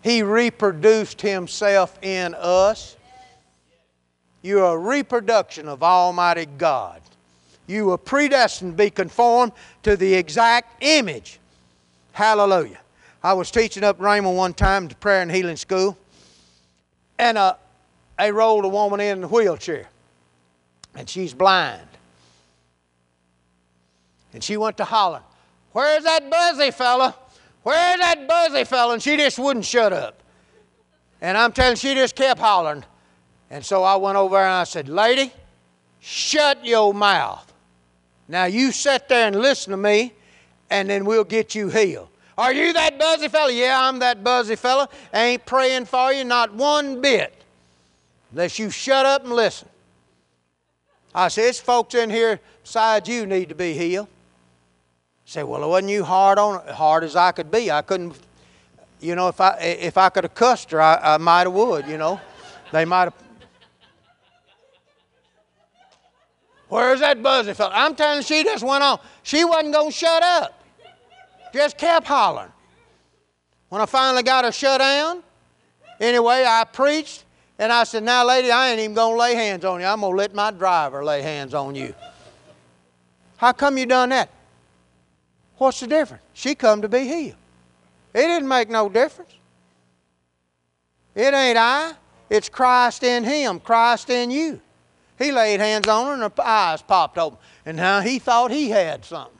He reproduced Himself in us. You're a reproduction of Almighty God. You were predestined to be conformed to the exact image. Hallelujah. I was teaching up Rhema one time to prayer and healing school, and uh, they rolled a woman in a wheelchair, and she's blind. And she went to holler, Where's that buzzy fella? Where's that buzzy fella? And she just wouldn't shut up. And I'm telling she just kept hollering. And so I went over and I said, Lady, shut your mouth. Now you sit there and listen to me, and then we'll get you healed. Are you that buzzy fella? Yeah, I'm that buzzy fella. ain't praying for you, not one bit, unless you shut up and listen. I said, It's folks in here besides you need to be healed. Say, well, it wasn't you hard on hard as I could be? I couldn't, you know, if I if I could have cussed her, I, I might have would, you know. They might have. Where's that buzzy fella? I'm telling you, she just went on. She wasn't to shut up. Just kept hollering. When I finally got her shut down, anyway, I preached and I said, Now, lady, I ain't even going to lay hands on you. I'm going to let my driver lay hands on you. How come you done that? What's the difference? She come to be healed. It didn't make no difference. It ain't I. It's Christ in him, Christ in you. He laid hands on her and her eyes popped open. And now he thought he had something.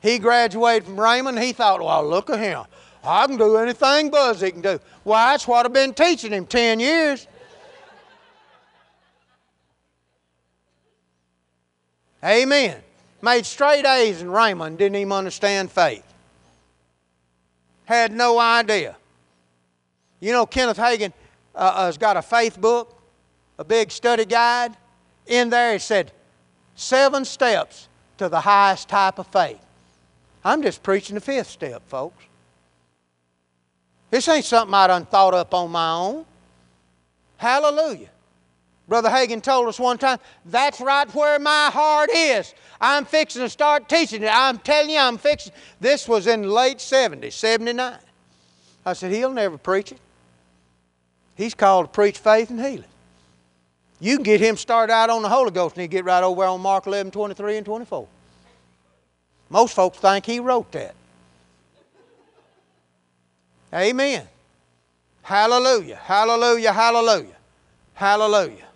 He graduated from Rhema. He thought, well, look at him. I can do anything Buzzy can do. Why, that's what I've been teaching him 10 years. Amen made straight A's in Rhema, didn't even understand faith. Had no idea. You know, Kenneth Hagin uh, has got a faith book, a big study guide. In there, he said, Seven steps to the highest type of faith. I'm just preaching the fifth step, folks. This ain't something I done thought up on my own. Hallelujah. Brother Hagin told us one time, that's right where my heart is. I'm fixing to start teaching it. I'm telling you, I'm fixing. This was in late 70s, 79. I said, he'll never preach it. He's called to preach faith and healing. You can get him started out on the Holy Ghost and he get right over on Mark 11, 23 and 24. Most folks think he wrote that. Amen. Hallelujah, hallelujah, hallelujah, hallelujah.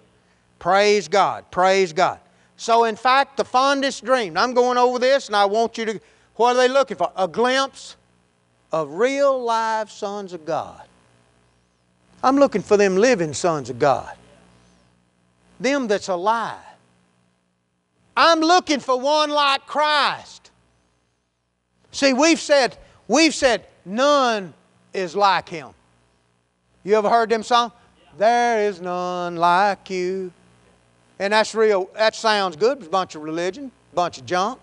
Praise God. Praise God. So, in fact, the fondest dream, I'm going over this and I want you to, what are they looking for? A glimpse of real live sons of God. I'm looking for them living sons of God, them that's alive. I'm looking for one like Christ. See, we've said, we've said, none is like him. You ever heard them song? There is none like you. And that's real, that sounds good. It's a bunch of religion, bunch of junk.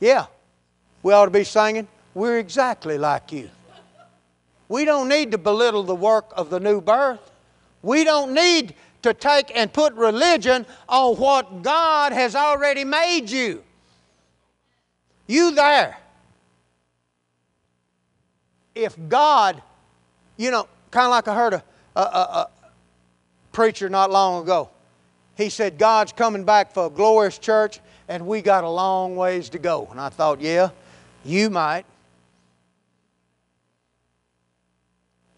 Yeah, we ought to be singing, We're exactly like you. We don't need to belittle the work of the new birth. We don't need to take and put religion on what God has already made you. You there. If God, you know, kind of like I heard a, a, a, a preacher not long ago he said, God's coming back for a glorious church, and we got a long ways to go. And I thought, yeah, you might.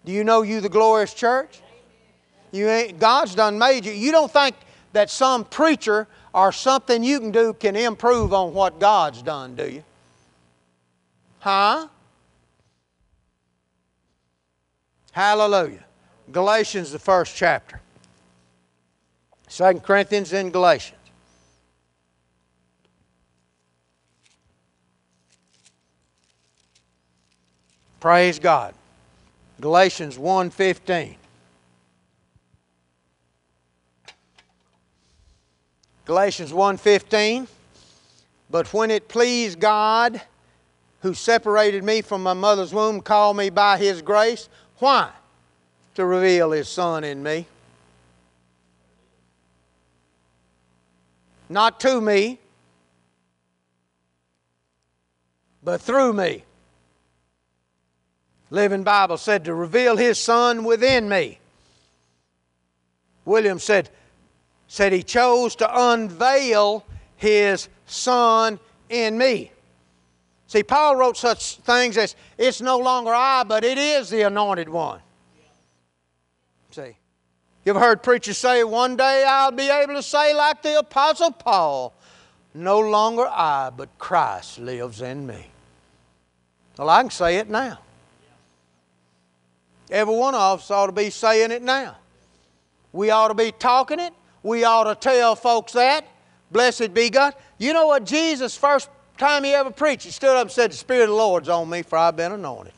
Do you know you the glorious church? You ain't, God's done made you. You don't think that some preacher or something you can do can improve on what God's done, do you? Huh? Hallelujah. Galatians, the first chapter. Second Corinthians and Galatians. Praise God. Galatians 1:15. Galatians 1:15 But when it pleased God who separated me from my mother's womb called me by his grace why to reveal his son in me not to me, but through me. Living Bible said to reveal His Son within me. William said, said he chose to unveil His Son in me. See, Paul wrote such things as, it's no longer I, but it is the anointed one. See, you ever heard preachers say, One day I'll be able to say, like the Apostle Paul, no longer I, but Christ lives in me. Well, I can say it now. Every one of us ought to be saying it now. We ought to be talking it. We ought to tell folks that. Blessed be God. You know what Jesus, first time he ever preached, he stood up and said, The Spirit of the Lord's on me, for I've been anointed.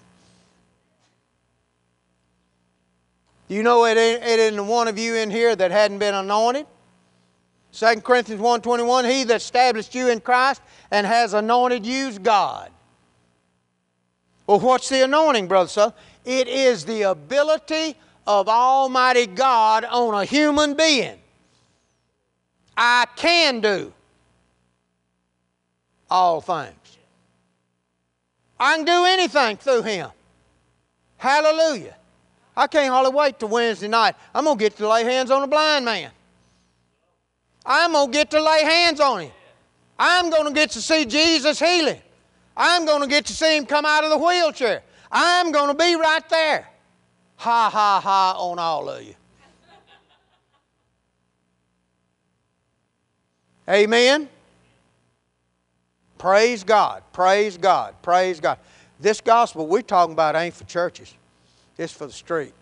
Do you know it, ain't, it isn't one of you in here that hadn't been anointed? 2 Corinthians 1.21, He that established you in Christ and has anointed you is God. Well, what's the anointing, brother? Son? It is the ability of Almighty God on a human being. I can do all things. I can do anything through Him. Hallelujah. I can't hardly wait till Wednesday night. I'm going to get to lay hands on a blind man. I'm going to get to lay hands on him. I'm going to get to see Jesus healing. I'm going to get to see him come out of the wheelchair. I'm going to be right there. Ha, ha, ha on all of you. Amen. Praise God. Praise God. Praise God. This gospel we're talking about ain't for churches. It's for the street.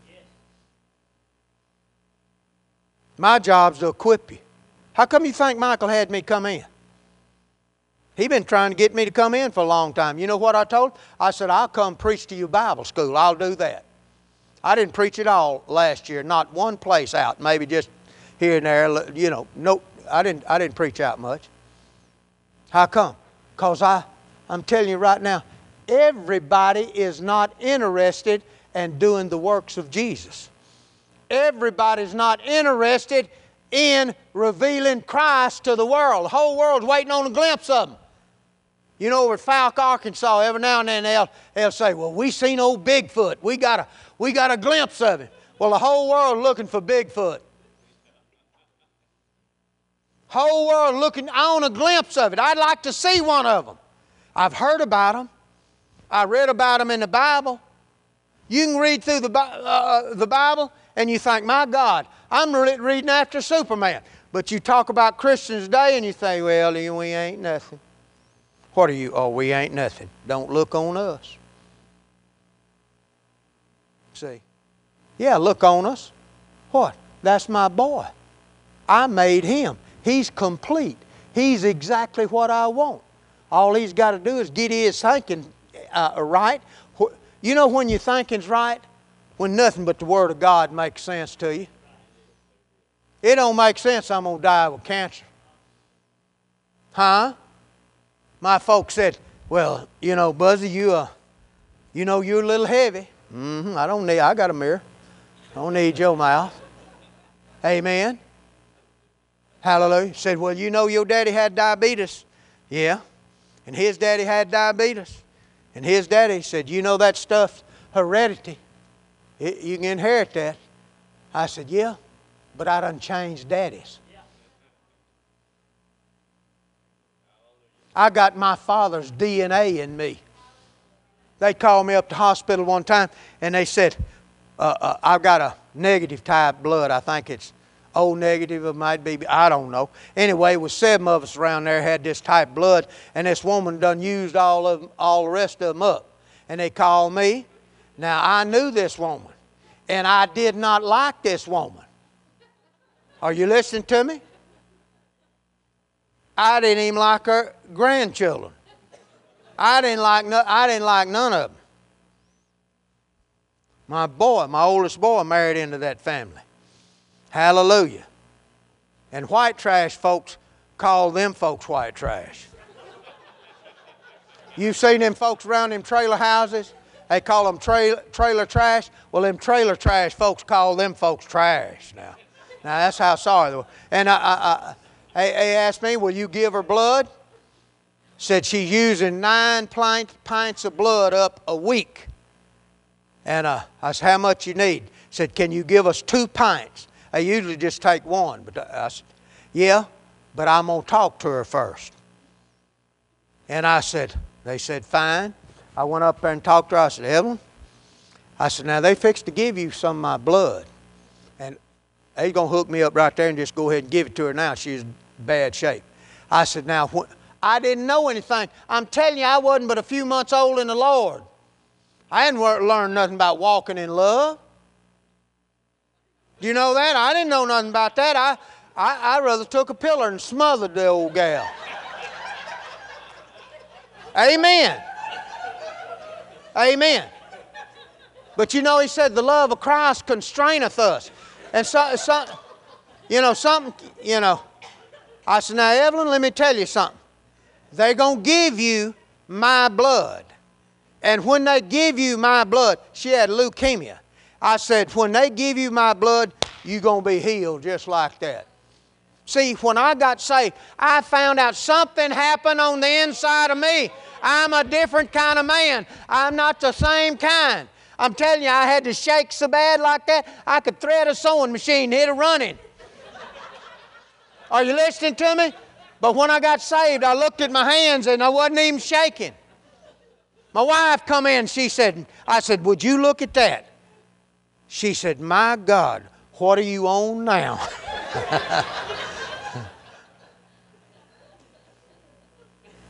My job's to equip you. How come you think Michael had me come in? He been trying to get me to come in for a long time. You know what I told? I said, I'll come preach to you Bible school. I'll do that. I didn't preach at all last year, not one place out, maybe just here and there, you know. No, I didn't, I didn't preach out much. How come? Because I, I'm telling you right now, everybody is not interested in doing the works of Jesus. Everybody's not interested in revealing Christ to the world. The whole world's waiting on a glimpse of Him. You know, over at Fouke, Arkansas, every now and then they'll, they'll say, Well, we seen old Bigfoot. We got, a, we got a glimpse of him. Well, the whole world looking for Bigfoot. Whole world looking, on a glimpse of it. I'd like to see one of them. I've heard about them. I read about them in the Bible. You can read through the, uh, the Bible and you think, my God, I'm reading after Superman. But you talk about Christians today and you say, well, we ain't nothing. What are you? Oh, we ain't nothing. Don't look on us. See? Yeah, look on us. What? That's my boy. I made him. He's complete. He's exactly what I want. All he's got to do is get his thinking uh, right. You know when your thinking's right? When nothing but the Word of God makes sense to you. It don't make sense I'm going to die with cancer. Huh? My folks said, well, you know, Buzzy, you, uh, you know you're a little heavy. Mm-hmm, I don't need, I got a mirror. I don't need your mouth. Amen. Hallelujah. Said, well, you know your daddy had diabetes. Yeah. And his daddy had diabetes. And his daddy said, you know that stuff, heredity. It, you can inherit that. I said, yeah, but I done changed daddies. I got my father's DNA in me. They called me up to hospital one time and they said, uh, uh, I've got a negative type blood. I think it's O negative, it might be, I don't know. Anyway, it was seven of us around there had this type blood, and this woman done used all of them, all the rest of them up. And they called me. Now I knew this woman, and I did not like this woman. Are you listening to me? I didn't even like her grandchildren. I didn't like, no, I didn't like none of them. My boy, my oldest boy, married into that family. Hallelujah. And white trash folks call them folks white trash. You've seen them folks around them trailer houses? They call them tra- trailer trash. Well, them trailer trash folks call them folks trash now. Now, that's how sorry they were. And I, I, I, they asked me, Will you give her blood? Said she's using nine pints of blood up a week. And uh, I said, How much you need? Said, Can you give us two pints? I usually just take one. But I said, Yeah, but I'm going to talk to her first. And I said, They said, Fine. I went up there and talked to her. I said, Evelyn, I said, Now they fixed to give you some of my blood. And they're going to hook me up right there and just go ahead and give it to her now. She's in bad shape. I said, Now, I didn't know anything. I'm telling you, I wasn't but a few months old in the Lord. I hadn't learned nothing about walking in love. Do you know that? I didn't know nothing about that. I, I, I rather took a pillar and smothered the old gal. Amen. Amen. But you know, he said, the love of Christ constraineth us. And so, so you know, something, you know. I said, now, Evelyn, let me tell you something. They're going to give you my blood. And when they give you my blood, she had leukemia. I said, when they give you my blood, you're going to be healed just like that. See, when I got saved, I found out something happened on the inside of me. I'm a different kind of man. I'm not the same kind. I'm telling you, I had to shake so bad like that, I could thread a sewing machine, hit a running. Are you listening to me? But when I got saved, I looked at my hands and I wasn't even shaking. My wife come in, she said, I said, would you look at that? She said, my God, what are you on now?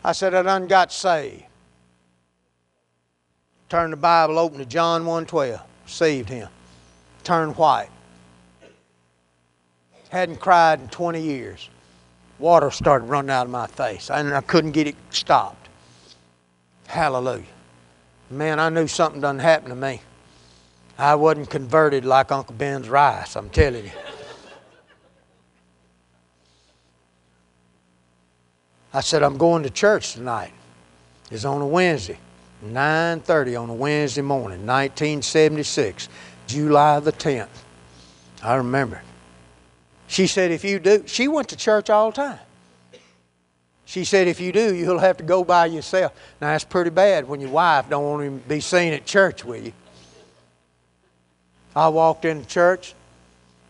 I said, I done got saved. Turned the Bible open to John 1.12. Saved him. Turned white. Hadn't cried in 20 years. Water started running out of my face. and I couldn't get it stopped. Hallelujah. Man, I knew something done happened to me. I wasn't converted like Uncle Ben's rice, I'm telling you. I said, I'm going to church tonight. It's on a Wednesday. 9.30 on a Wednesday morning, 1976, July the 10th. I remember. She said, if you do, she went to church all the time. She said, if you do, you'll have to go by yourself. Now, that's pretty bad when your wife don't want to be seen at church with you. I walked into church,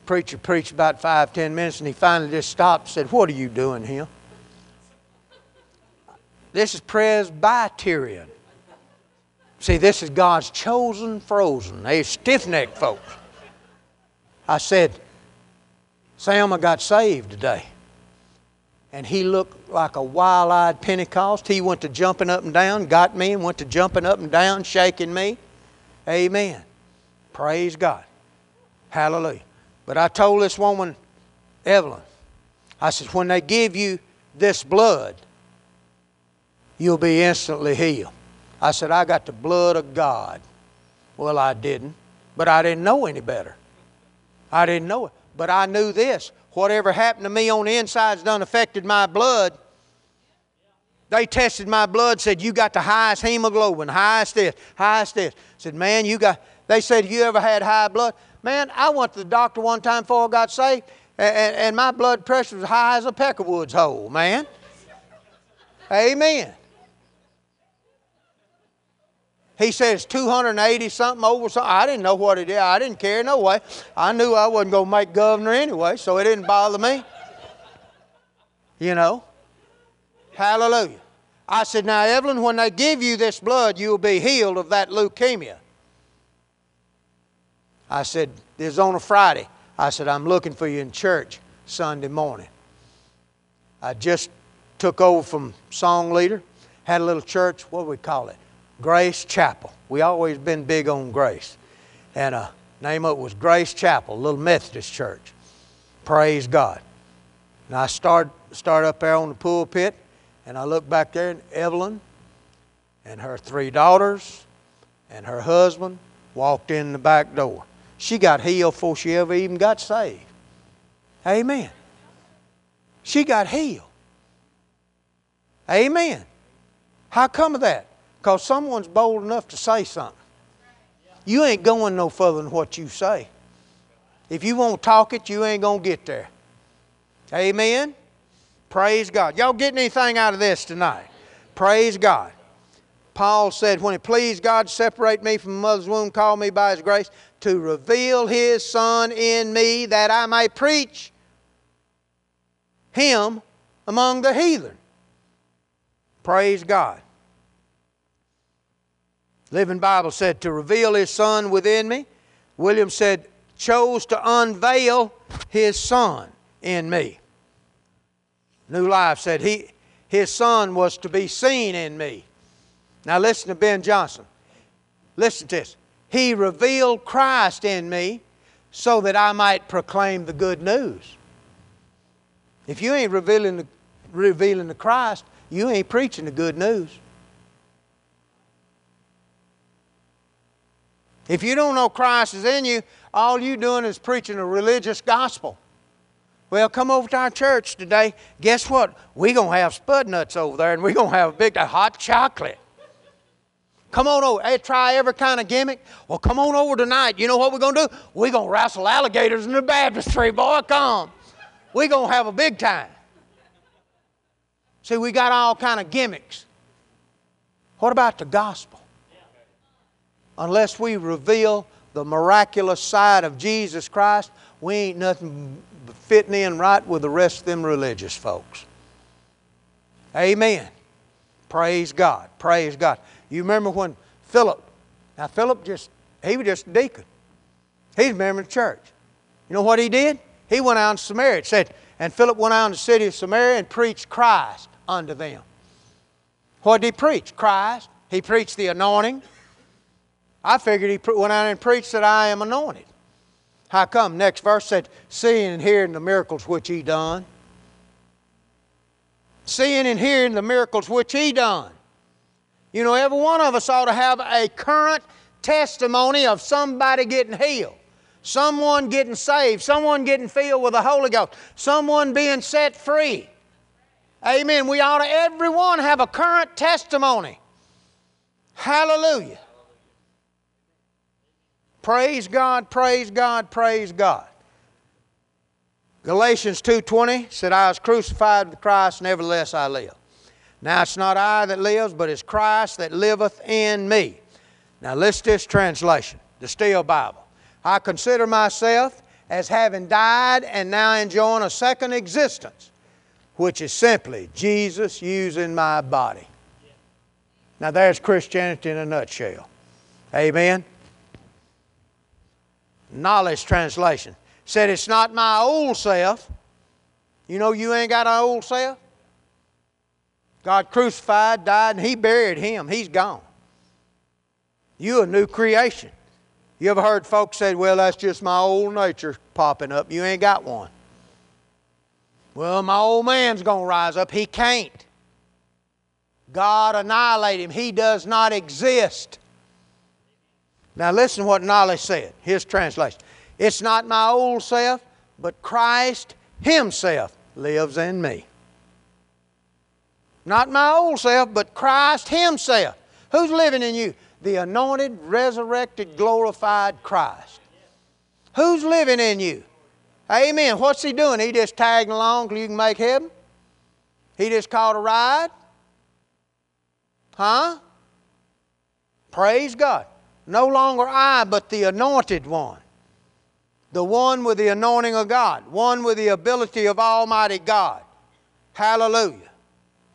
preacher preached about five, ten minutes, and he finally just stopped and said, what are you doing here? This is Presbyterian. See, this is God's chosen frozen. They stiff necked folks. I said, Sam, I got saved today. And he looked like a wild eyed Pentecost. He went to jumping up and down, got me, and went to jumping up and down, shaking me. Amen. Praise God. Hallelujah. But I told this woman, Evelyn, I said, when they give you this blood, you'll be instantly healed. I said, I got the blood of God. Well, I didn't, but I didn't know any better. I didn't know it. But I knew this whatever happened to me on the inside's done affected my blood. They tested my blood, said, You got the highest hemoglobin, highest this, highest this. said, Man, you got, they said, You ever had high blood? Man, I went to the doctor one time before I got saved, and, and my blood pressure was high as a peckerwood's hole, man. Amen. He says 280 something over something. I didn't know what it is. I didn't care no way. I knew I wasn't going to make governor anyway, so it didn't bother me. You know? Hallelujah. I said, Now, Evelyn, when they give you this blood, you'll be healed of that leukemia. I said, This is on a Friday. I said, I'm looking for you in church Sunday morning. I just took over from song leader, had a little church, what do we call it? Grace Chapel. We always been big on grace. And uh, name of it was Grace Chapel, a little Methodist church. Praise God. And I start, start up there on the pulpit, and I look back there, and Evelyn and her three daughters and her husband walked in the back door. She got healed before she ever even got saved. Amen. She got healed. Amen. How come of that? Because someone's bold enough to say something. You ain't going no further than what you say. If you won't talk it, you ain't going to get there. Amen? Praise God. Y'all getting anything out of this tonight? Praise God. Paul said, When it pleased God to separate me from mother's womb, call me by His grace, to reveal His Son in me that I may preach Him among the heathen. Praise God. Living Bible said, to reveal his son within me. William said, chose to unveil his son in me. New Life said, he, His Son was to be seen in me. Now listen to Ben Johnson. Listen to this. He revealed Christ in me so that I might proclaim the good news. If you ain't revealing the, revealing the Christ, you ain't preaching the good news. If you don't know Christ is in you, all you doing is preaching a religious gospel. Well, come over to our church today. Guess what? We're going to have spud nuts over there and we're going to have a big hot chocolate. Come on over. Hey, try every kind of gimmick. Well, come on over tonight. You know what we're going to do? We're going to wrestle alligators in the baptistry, boy. Come. We're going to have a big time. See, we got all kind of gimmicks. What about the gospel? Unless we reveal the miraculous side of Jesus Christ, we ain't nothing fitting in right with the rest of them religious folks. Amen. Praise God. Praise God. You remember when Philip, now Philip just, he was just a deacon. He's a member of the church. You know what he did? He went out in Samaria. It said, and Philip went out in the city of Samaria and preached Christ unto them. What did he preach? Christ. He preached the anointing. I figured he went out and preached that I am anointed. How come? Next verse said, seeing and hearing the miracles which he done. Seeing and hearing the miracles which he done. You know, every one of us ought to have a current testimony of somebody getting healed, someone getting saved, someone getting filled with the Holy Ghost, someone being set free. Amen. We ought to, everyone, have a current testimony. Hallelujah. Praise God, praise God, praise God. Galatians 2.20 said, I was crucified with Christ, nevertheless I live. Now it's not I that lives, but it's Christ that liveth in me. Now list this translation, the Steel Bible. I consider myself as having died and now enjoying a second existence, which is simply Jesus using my body. Now there's Christianity in a nutshell. Amen. Knowledge translation said it's not my old self. You know you ain't got an old self? God crucified, died, and He buried him. He's gone. You a new creation. You ever heard folks say, well, that's just my old nature popping up? You ain't got one. Well, my old man's going to rise up. He can't. God annihilate him. He does not exist. Now listen what knowledge said. His translation. It's not my old self, but Christ Himself lives in me. Not my old self, but Christ Himself. Who's living in you? The anointed, resurrected, glorified Christ. Who's living in you? Amen. What's He doing? He just tagging along till you can make heaven? He just caught a ride? Huh? Praise God. No longer I, but the anointed one. The one with the anointing of God, one with the ability of Almighty God. Hallelujah.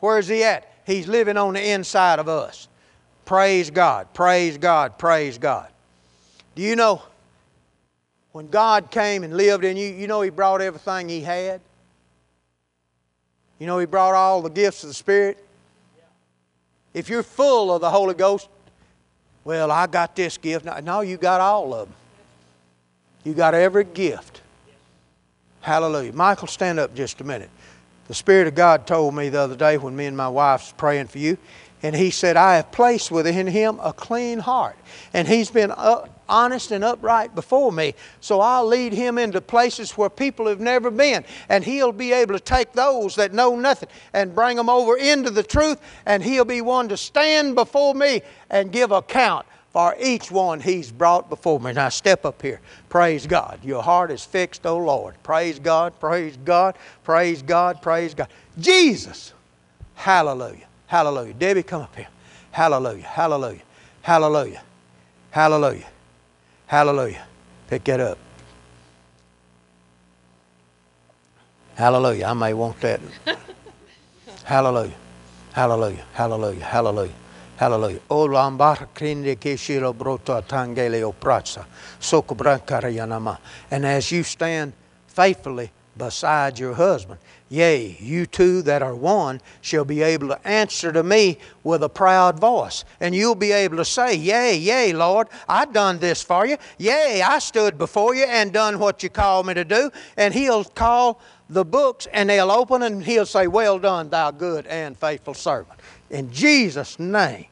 Where is He at? He's living on the inside of us. Praise God, praise God, praise God. Do you know when God came and lived in you, you know He brought everything He had? You know He brought all the gifts of the Spirit? If you're full of the Holy Ghost, well, I got this gift. No, you got all of them. You got every gift. Hallelujah. Michael, stand up just a minute. The Spirit of God told me the other day when me and my wife was praying for you, and He said, I have placed within Him a clean heart. And He's been uh, honest and upright before me. So I'll lead Him into places where people have never been. And He'll be able to take those that know nothing and bring them over into the truth, and He'll be one to stand before me and give account for each one he's brought before me. Now step up here. Praise God. Your heart is fixed, O Lord. Praise God, praise God, praise God, praise God. Jesus. Hallelujah. Hallelujah. Debbie, come up here. Hallelujah. Hallelujah. Hallelujah. Hallelujah. Hallelujah. Pick that up. Hallelujah. I may want that. Hallelujah. Hallelujah. Hallelujah. Hallelujah. Hallelujah. O lambar krinde keshiro broto tangele opratsa. Sokobrankaryanama. And as you stand faithfully beside your husband. Yea, you two that are one shall be able to answer to me with a proud voice. And you'll be able to say, Yea, yea, Lord, I done this for you. Yea, I stood before you and done what you called me to do. And he'll call the books and they'll open and he'll say, Well done, thou good and faithful servant. In Jesus' name,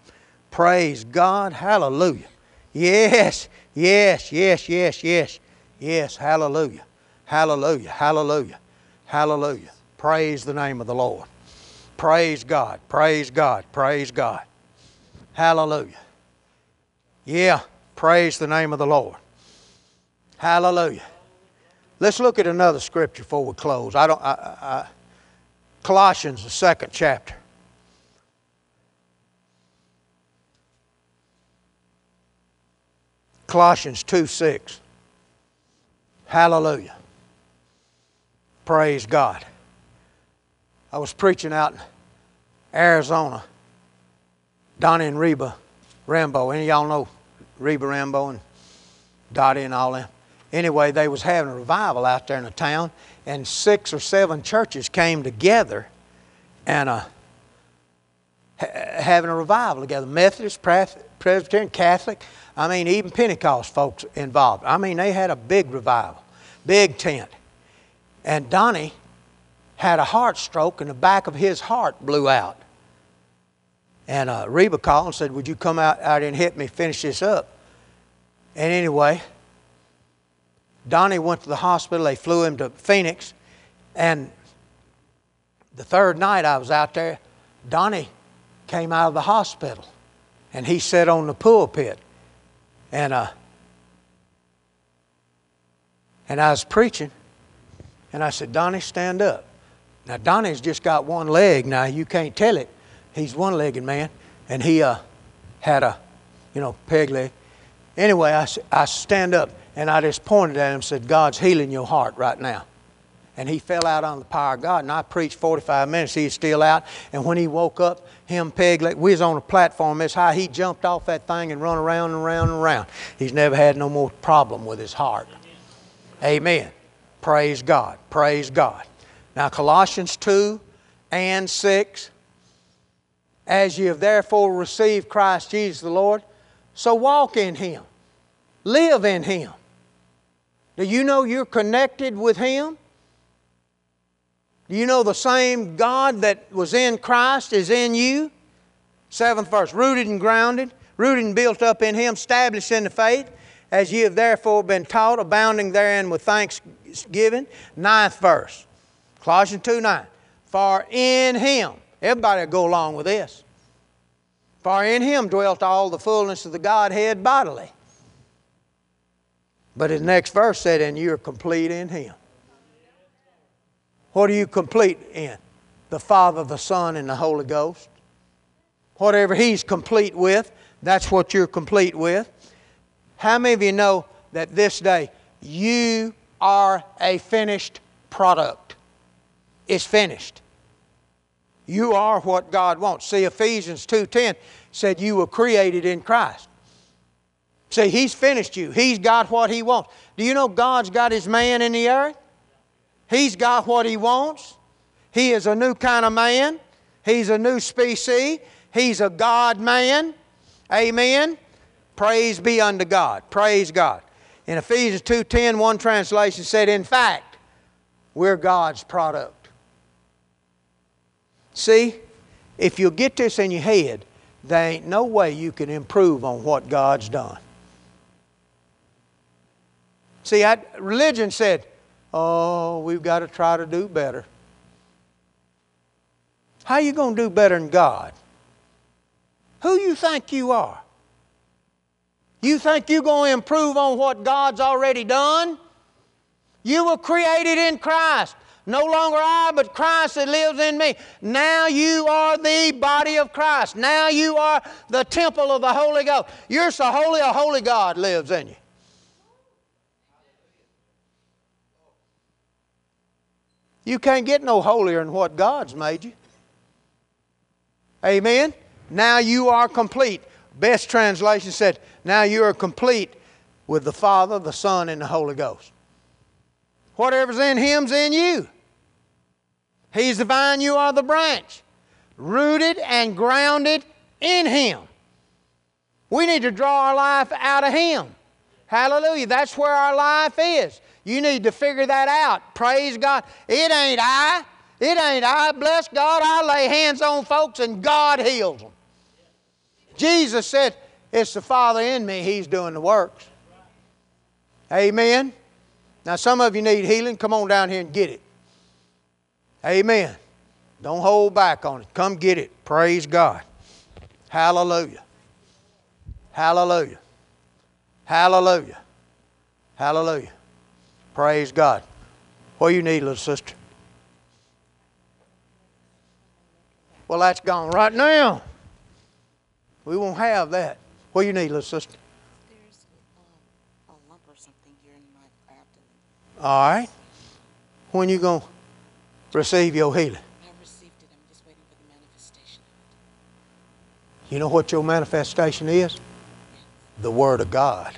praise God. Hallelujah. Yes, yes, yes, yes, yes, yes. Hallelujah. Hallelujah. Hallelujah. Hallelujah. Praise the name of the Lord. Praise God. Praise God. Praise God. Hallelujah. Yeah, praise the name of the Lord. Hallelujah. Let's look at another scripture before we close. I don't. I, I, Colossians, the second chapter. Colossians 2 6. Hallelujah. Praise God. I was preaching out in Arizona. Donnie and Reba Rambo. Any of y'all know Reba Rambo and Dottie and all them? Anyway, they was having a revival out there in the town, and six or seven churches came together and uh, ha- having a revival together. Methodist, Presbyterian, Catholic. I mean, even Pentecost folks involved. I mean, they had a big revival, big tent. And Donnie had a heart stroke and the back of his heart blew out. And uh, Reba called and said, Would you come out, out and help me finish this up? And anyway, Donnie went to the hospital. They flew him to Phoenix. And the third night I was out there, Donnie came out of the hospital and he sat on the pulpit. And, uh, and I was preaching. And I said, Donnie, stand up. Now, Donnie's just got one leg now. You can't tell it. He's one legged man. And he uh, had a, you know, peg leg. Anyway, I, I stand up and I just pointed at him and said, God's healing your heart right now. And he fell out on the power of God. And I preached 45 minutes. He was still out. And when he woke up, him peg leg, we was on a platform this high. He jumped off that thing and run around and around and around. He's never had no more problem with his heart. Amen. Praise God. Praise God. Now, Colossians 2 and 6. As you have therefore received Christ Jesus the Lord, so walk in Him, live in Him. Do you know you're connected with Him? You know the same God that was in Christ is in you? Seventh verse, rooted and grounded, rooted and built up in Him, established in the faith, as ye have therefore been taught, abounding therein with thanksgiving. Ninth verse, Colossians 2 9. For in him, everybody will go along with this. For in him dwelt all the fullness of the Godhead bodily. But his next verse said, And you're complete in him. What are you complete in? The Father, the Son, and the Holy Ghost. Whatever he's complete with, that's what you're complete with. How many of you know that this day you are a finished product? It's finished. You are what God wants. See, Ephesians 2.10 said you were created in Christ. See, He's finished you. He's got what He wants. Do you know God's got His man in the earth? He's got what He wants. He is a new kind of man. He's a new species. He's a God man. Amen. Praise be unto God. Praise God. In Ephesians 2.10, one translation said, In fact, we're God's product. See, if you get this in your head, there ain't no way you can improve on what God's done. See, I, religion said, oh, we've got to try to do better. How you going to do better than God? Who you think you are? You think you're going to improve on what God's already done? You were created in Christ. No longer I, but Christ that lives in me. Now you are the body of Christ. Now you are the temple of the Holy Ghost. You're so holy, a holy God lives in you. You can't get no holier than what God's made you. Amen? Now you are complete. Best translation said, Now you are complete with the Father, the Son, and the Holy Ghost. Whatever's in him's in you. He's the vine, you are the branch. Rooted and grounded in him. We need to draw our life out of him. Hallelujah. That's where our life is. You need to figure that out. Praise God. It ain't I. It ain't I. Bless God. I lay hands on folks and God heals them. Jesus said, It's the Father in me. He's doing the works. Amen. Now, some of you need healing. Come on down here and get it. Amen. Don't hold back on it. Come get it. Praise God. Hallelujah. Hallelujah. Hallelujah. Hallelujah. Praise God. What do you need, little sister? Well, that's gone right now. We won't have that. What do you need, little sister? There's um, a lump or something here in my abdomen. All right. When you going to receive your healing? I received it. I'm just waiting for the manifestation of You know what your manifestation is? The Word of God.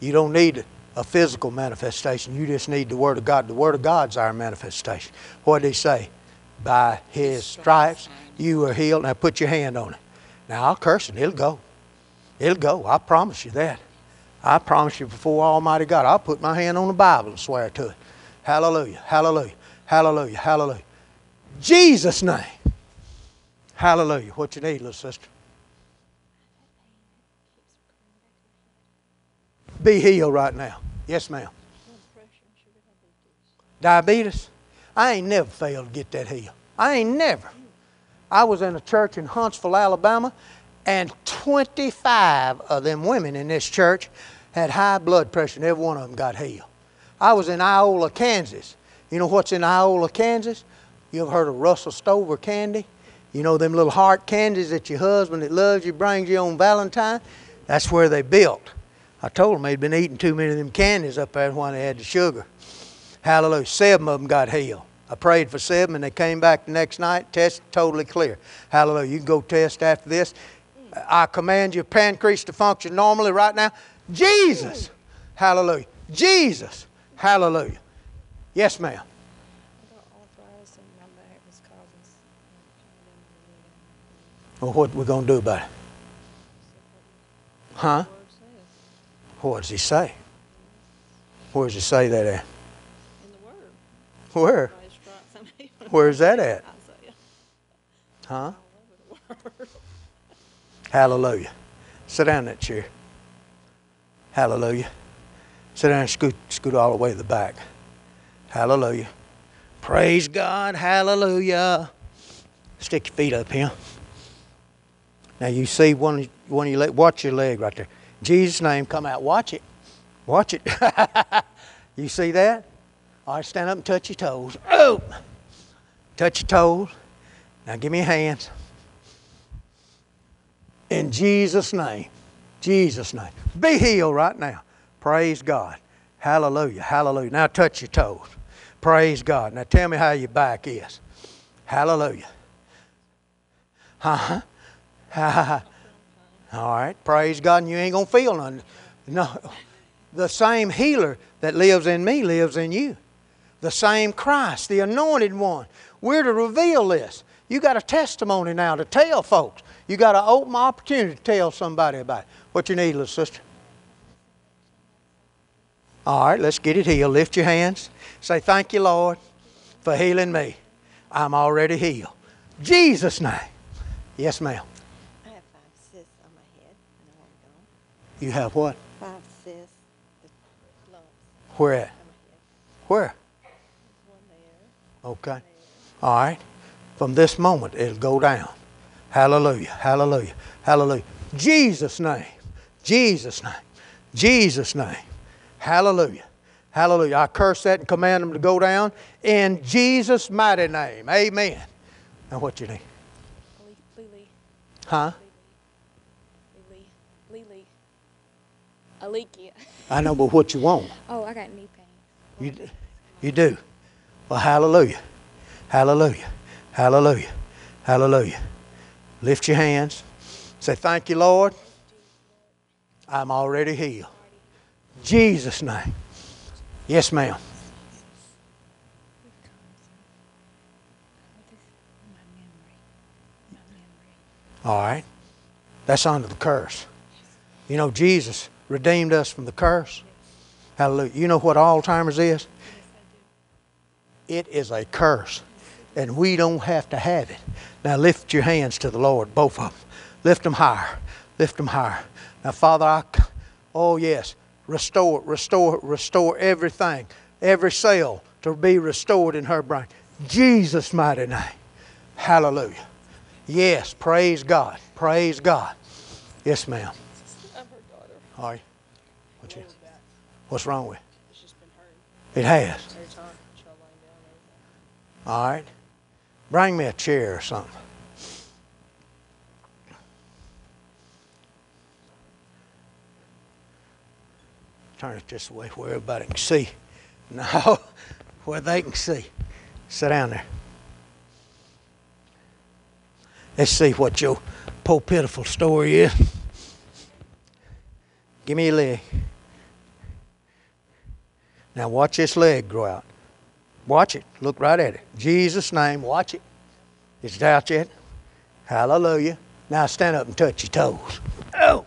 You don't need a physical manifestation. You just need the Word of God. The Word of God's our manifestation. What did He say? By His stripes you are healed. Now put your hand on it. Now I'll curse it. It'll go. It'll go. I promise you that. I promise you before Almighty God, I'll put my hand on the Bible and swear to it. Hallelujah. Hallelujah. Hallelujah. Hallelujah. Jesus' name. Hallelujah. What you need, little sister? Be healed right now. Yes, ma'am. Diabetes? I ain't never failed to get that healed. I ain't never. I was in a church in Huntsville, Alabama, and 25 of them women in this church had high blood pressure, and every one of them got healed. I was in Iola, Kansas. You know what's in Iola, Kansas? You ever heard of Russell Stover candy? You know them little heart candies that your husband that loves you brings you on Valentine? That's where they built. I told them they'd been eating too many of them candies up there when they had the sugar. Hallelujah. Seven of them got healed. I prayed for seven and they came back the next night, test totally clear. Hallelujah. You can go test after this. I command your pancreas to function normally right now. Jesus. Hallelujah. Jesus. Hallelujah. Yes, ma'am. Well, what we going to do about it? Huh? What does he say? Where does he say that at? in the word. Where? Where's that at? Huh? Hallelujah. Sit down in that chair. Hallelujah. Sit down and scoot, scoot all the way to the back. Hallelujah. Praise God. Hallelujah. Stick your feet up here. Now you see one, one of your watch your leg right there. Jesus' name, come out. Watch it. Watch it. you see that? All right, stand up and touch your toes. Oh! Touch your toes. Now give me your hands. In Jesus' name. Jesus' name. Be healed right now. Praise God. Hallelujah. Hallelujah. Now touch your toes. Praise God. Now tell me how your back is. Hallelujah. Uh huh. All right. Praise God. And you ain't going to feel none. No. The same healer that lives in me lives in you. The same Christ, the anointed one. We're to reveal this. You got a testimony now to tell folks. You got an open opportunity to tell somebody about it. What you need, little sister? All right, let's get it healed. Lift your hands. Say, Thank you, Lord, for healing me. I'm already healed. Jesus' name. Yes, ma'am. You have what? Five cysts, Where at? on my head. Where? One there. Okay. All right. From this moment, it'll go down. Hallelujah. Hallelujah. Hallelujah. Jesus' name. Jesus' name. Jesus' name. Hallelujah. Hallelujah. I curse that and command them to go down in Jesus' mighty name. Amen. Now, what you need? Lily. Lily. Huh? Alekia. I know, but what you want? Oh, I got knee pain. You, you do. Well, hallelujah. Hallelujah. Hallelujah. Hallelujah. Lift your hands. Say, Thank you, Lord. I'm already healed. Jesus' name. Yes, ma'am. My memory. My memory. All right. That's under the curse. You know, Jesus redeemed us from the curse. Hallelujah. You know what Alzheimer's is? It is a curse. And we don't have to have it. Now lift your hands to the Lord, both of them. Lift them higher. Lift them higher. Now, Father, I, oh yes, restore, restore, restore everything, every cell to be restored in her brain. Jesus' mighty name. Hallelujah. Yes, praise God. Praise God. Yes, ma'am. Right. What you, what's wrong with It's just been hurting it? It has. every time. Try lying down every time. All right. Bring me a chair or something. Turn it this way where everybody can see. No, where they can see. Sit down there. Let's see what your poor pitiful story is. Give me a leg. Now watch this leg grow out. Watch it. Look right at it. Jesus' name, watch it. Is it out yet? Hallelujah. Now stand up and touch your toes. Oh!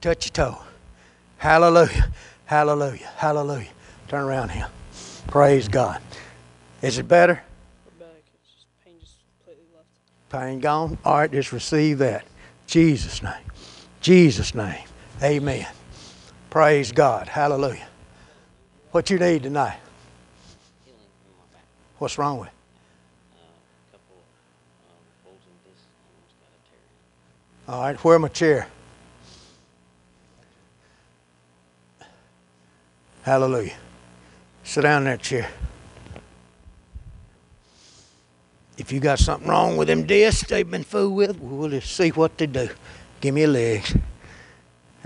Touch your toe. Hallelujah. Hallelujah. Hallelujah. Turn around here. Praise God. Is it better? It's. Pain gone? All right, just receive that. Jesus' name. Jesus' name. Amen. Praise God. Hallelujah. What you need tonight? What's wrong with? a a. All right, where my chair? Hallelujah. Sit down in that chair. If you got something wrong with them discs they've been fooled with, we'll just see what they do. Give me your legs.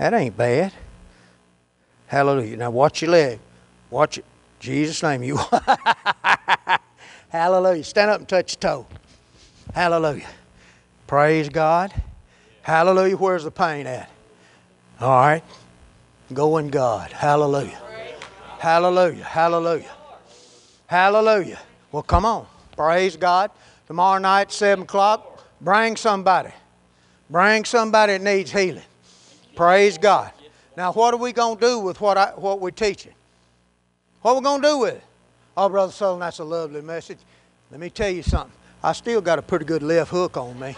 That ain't bad. Hallelujah. Now watch your leg. Watch it. Jesus' name, you. Hallelujah. Stand up and touch your toe. Hallelujah. Praise God. Hallelujah. Where's the pain at? All right. Go in God. Hallelujah. Hallelujah. Hallelujah. Hallelujah. Well, come on. Praise God. Tomorrow night, 7 o'clock, bring somebody. Bring somebody that needs healing. Praise God. Now, what are we going to do with what, I, what we're teaching? What are we going to do with it? Oh, Brother Sutherlin, that's a lovely message. Let me tell you something. I still got a pretty good left hook on me.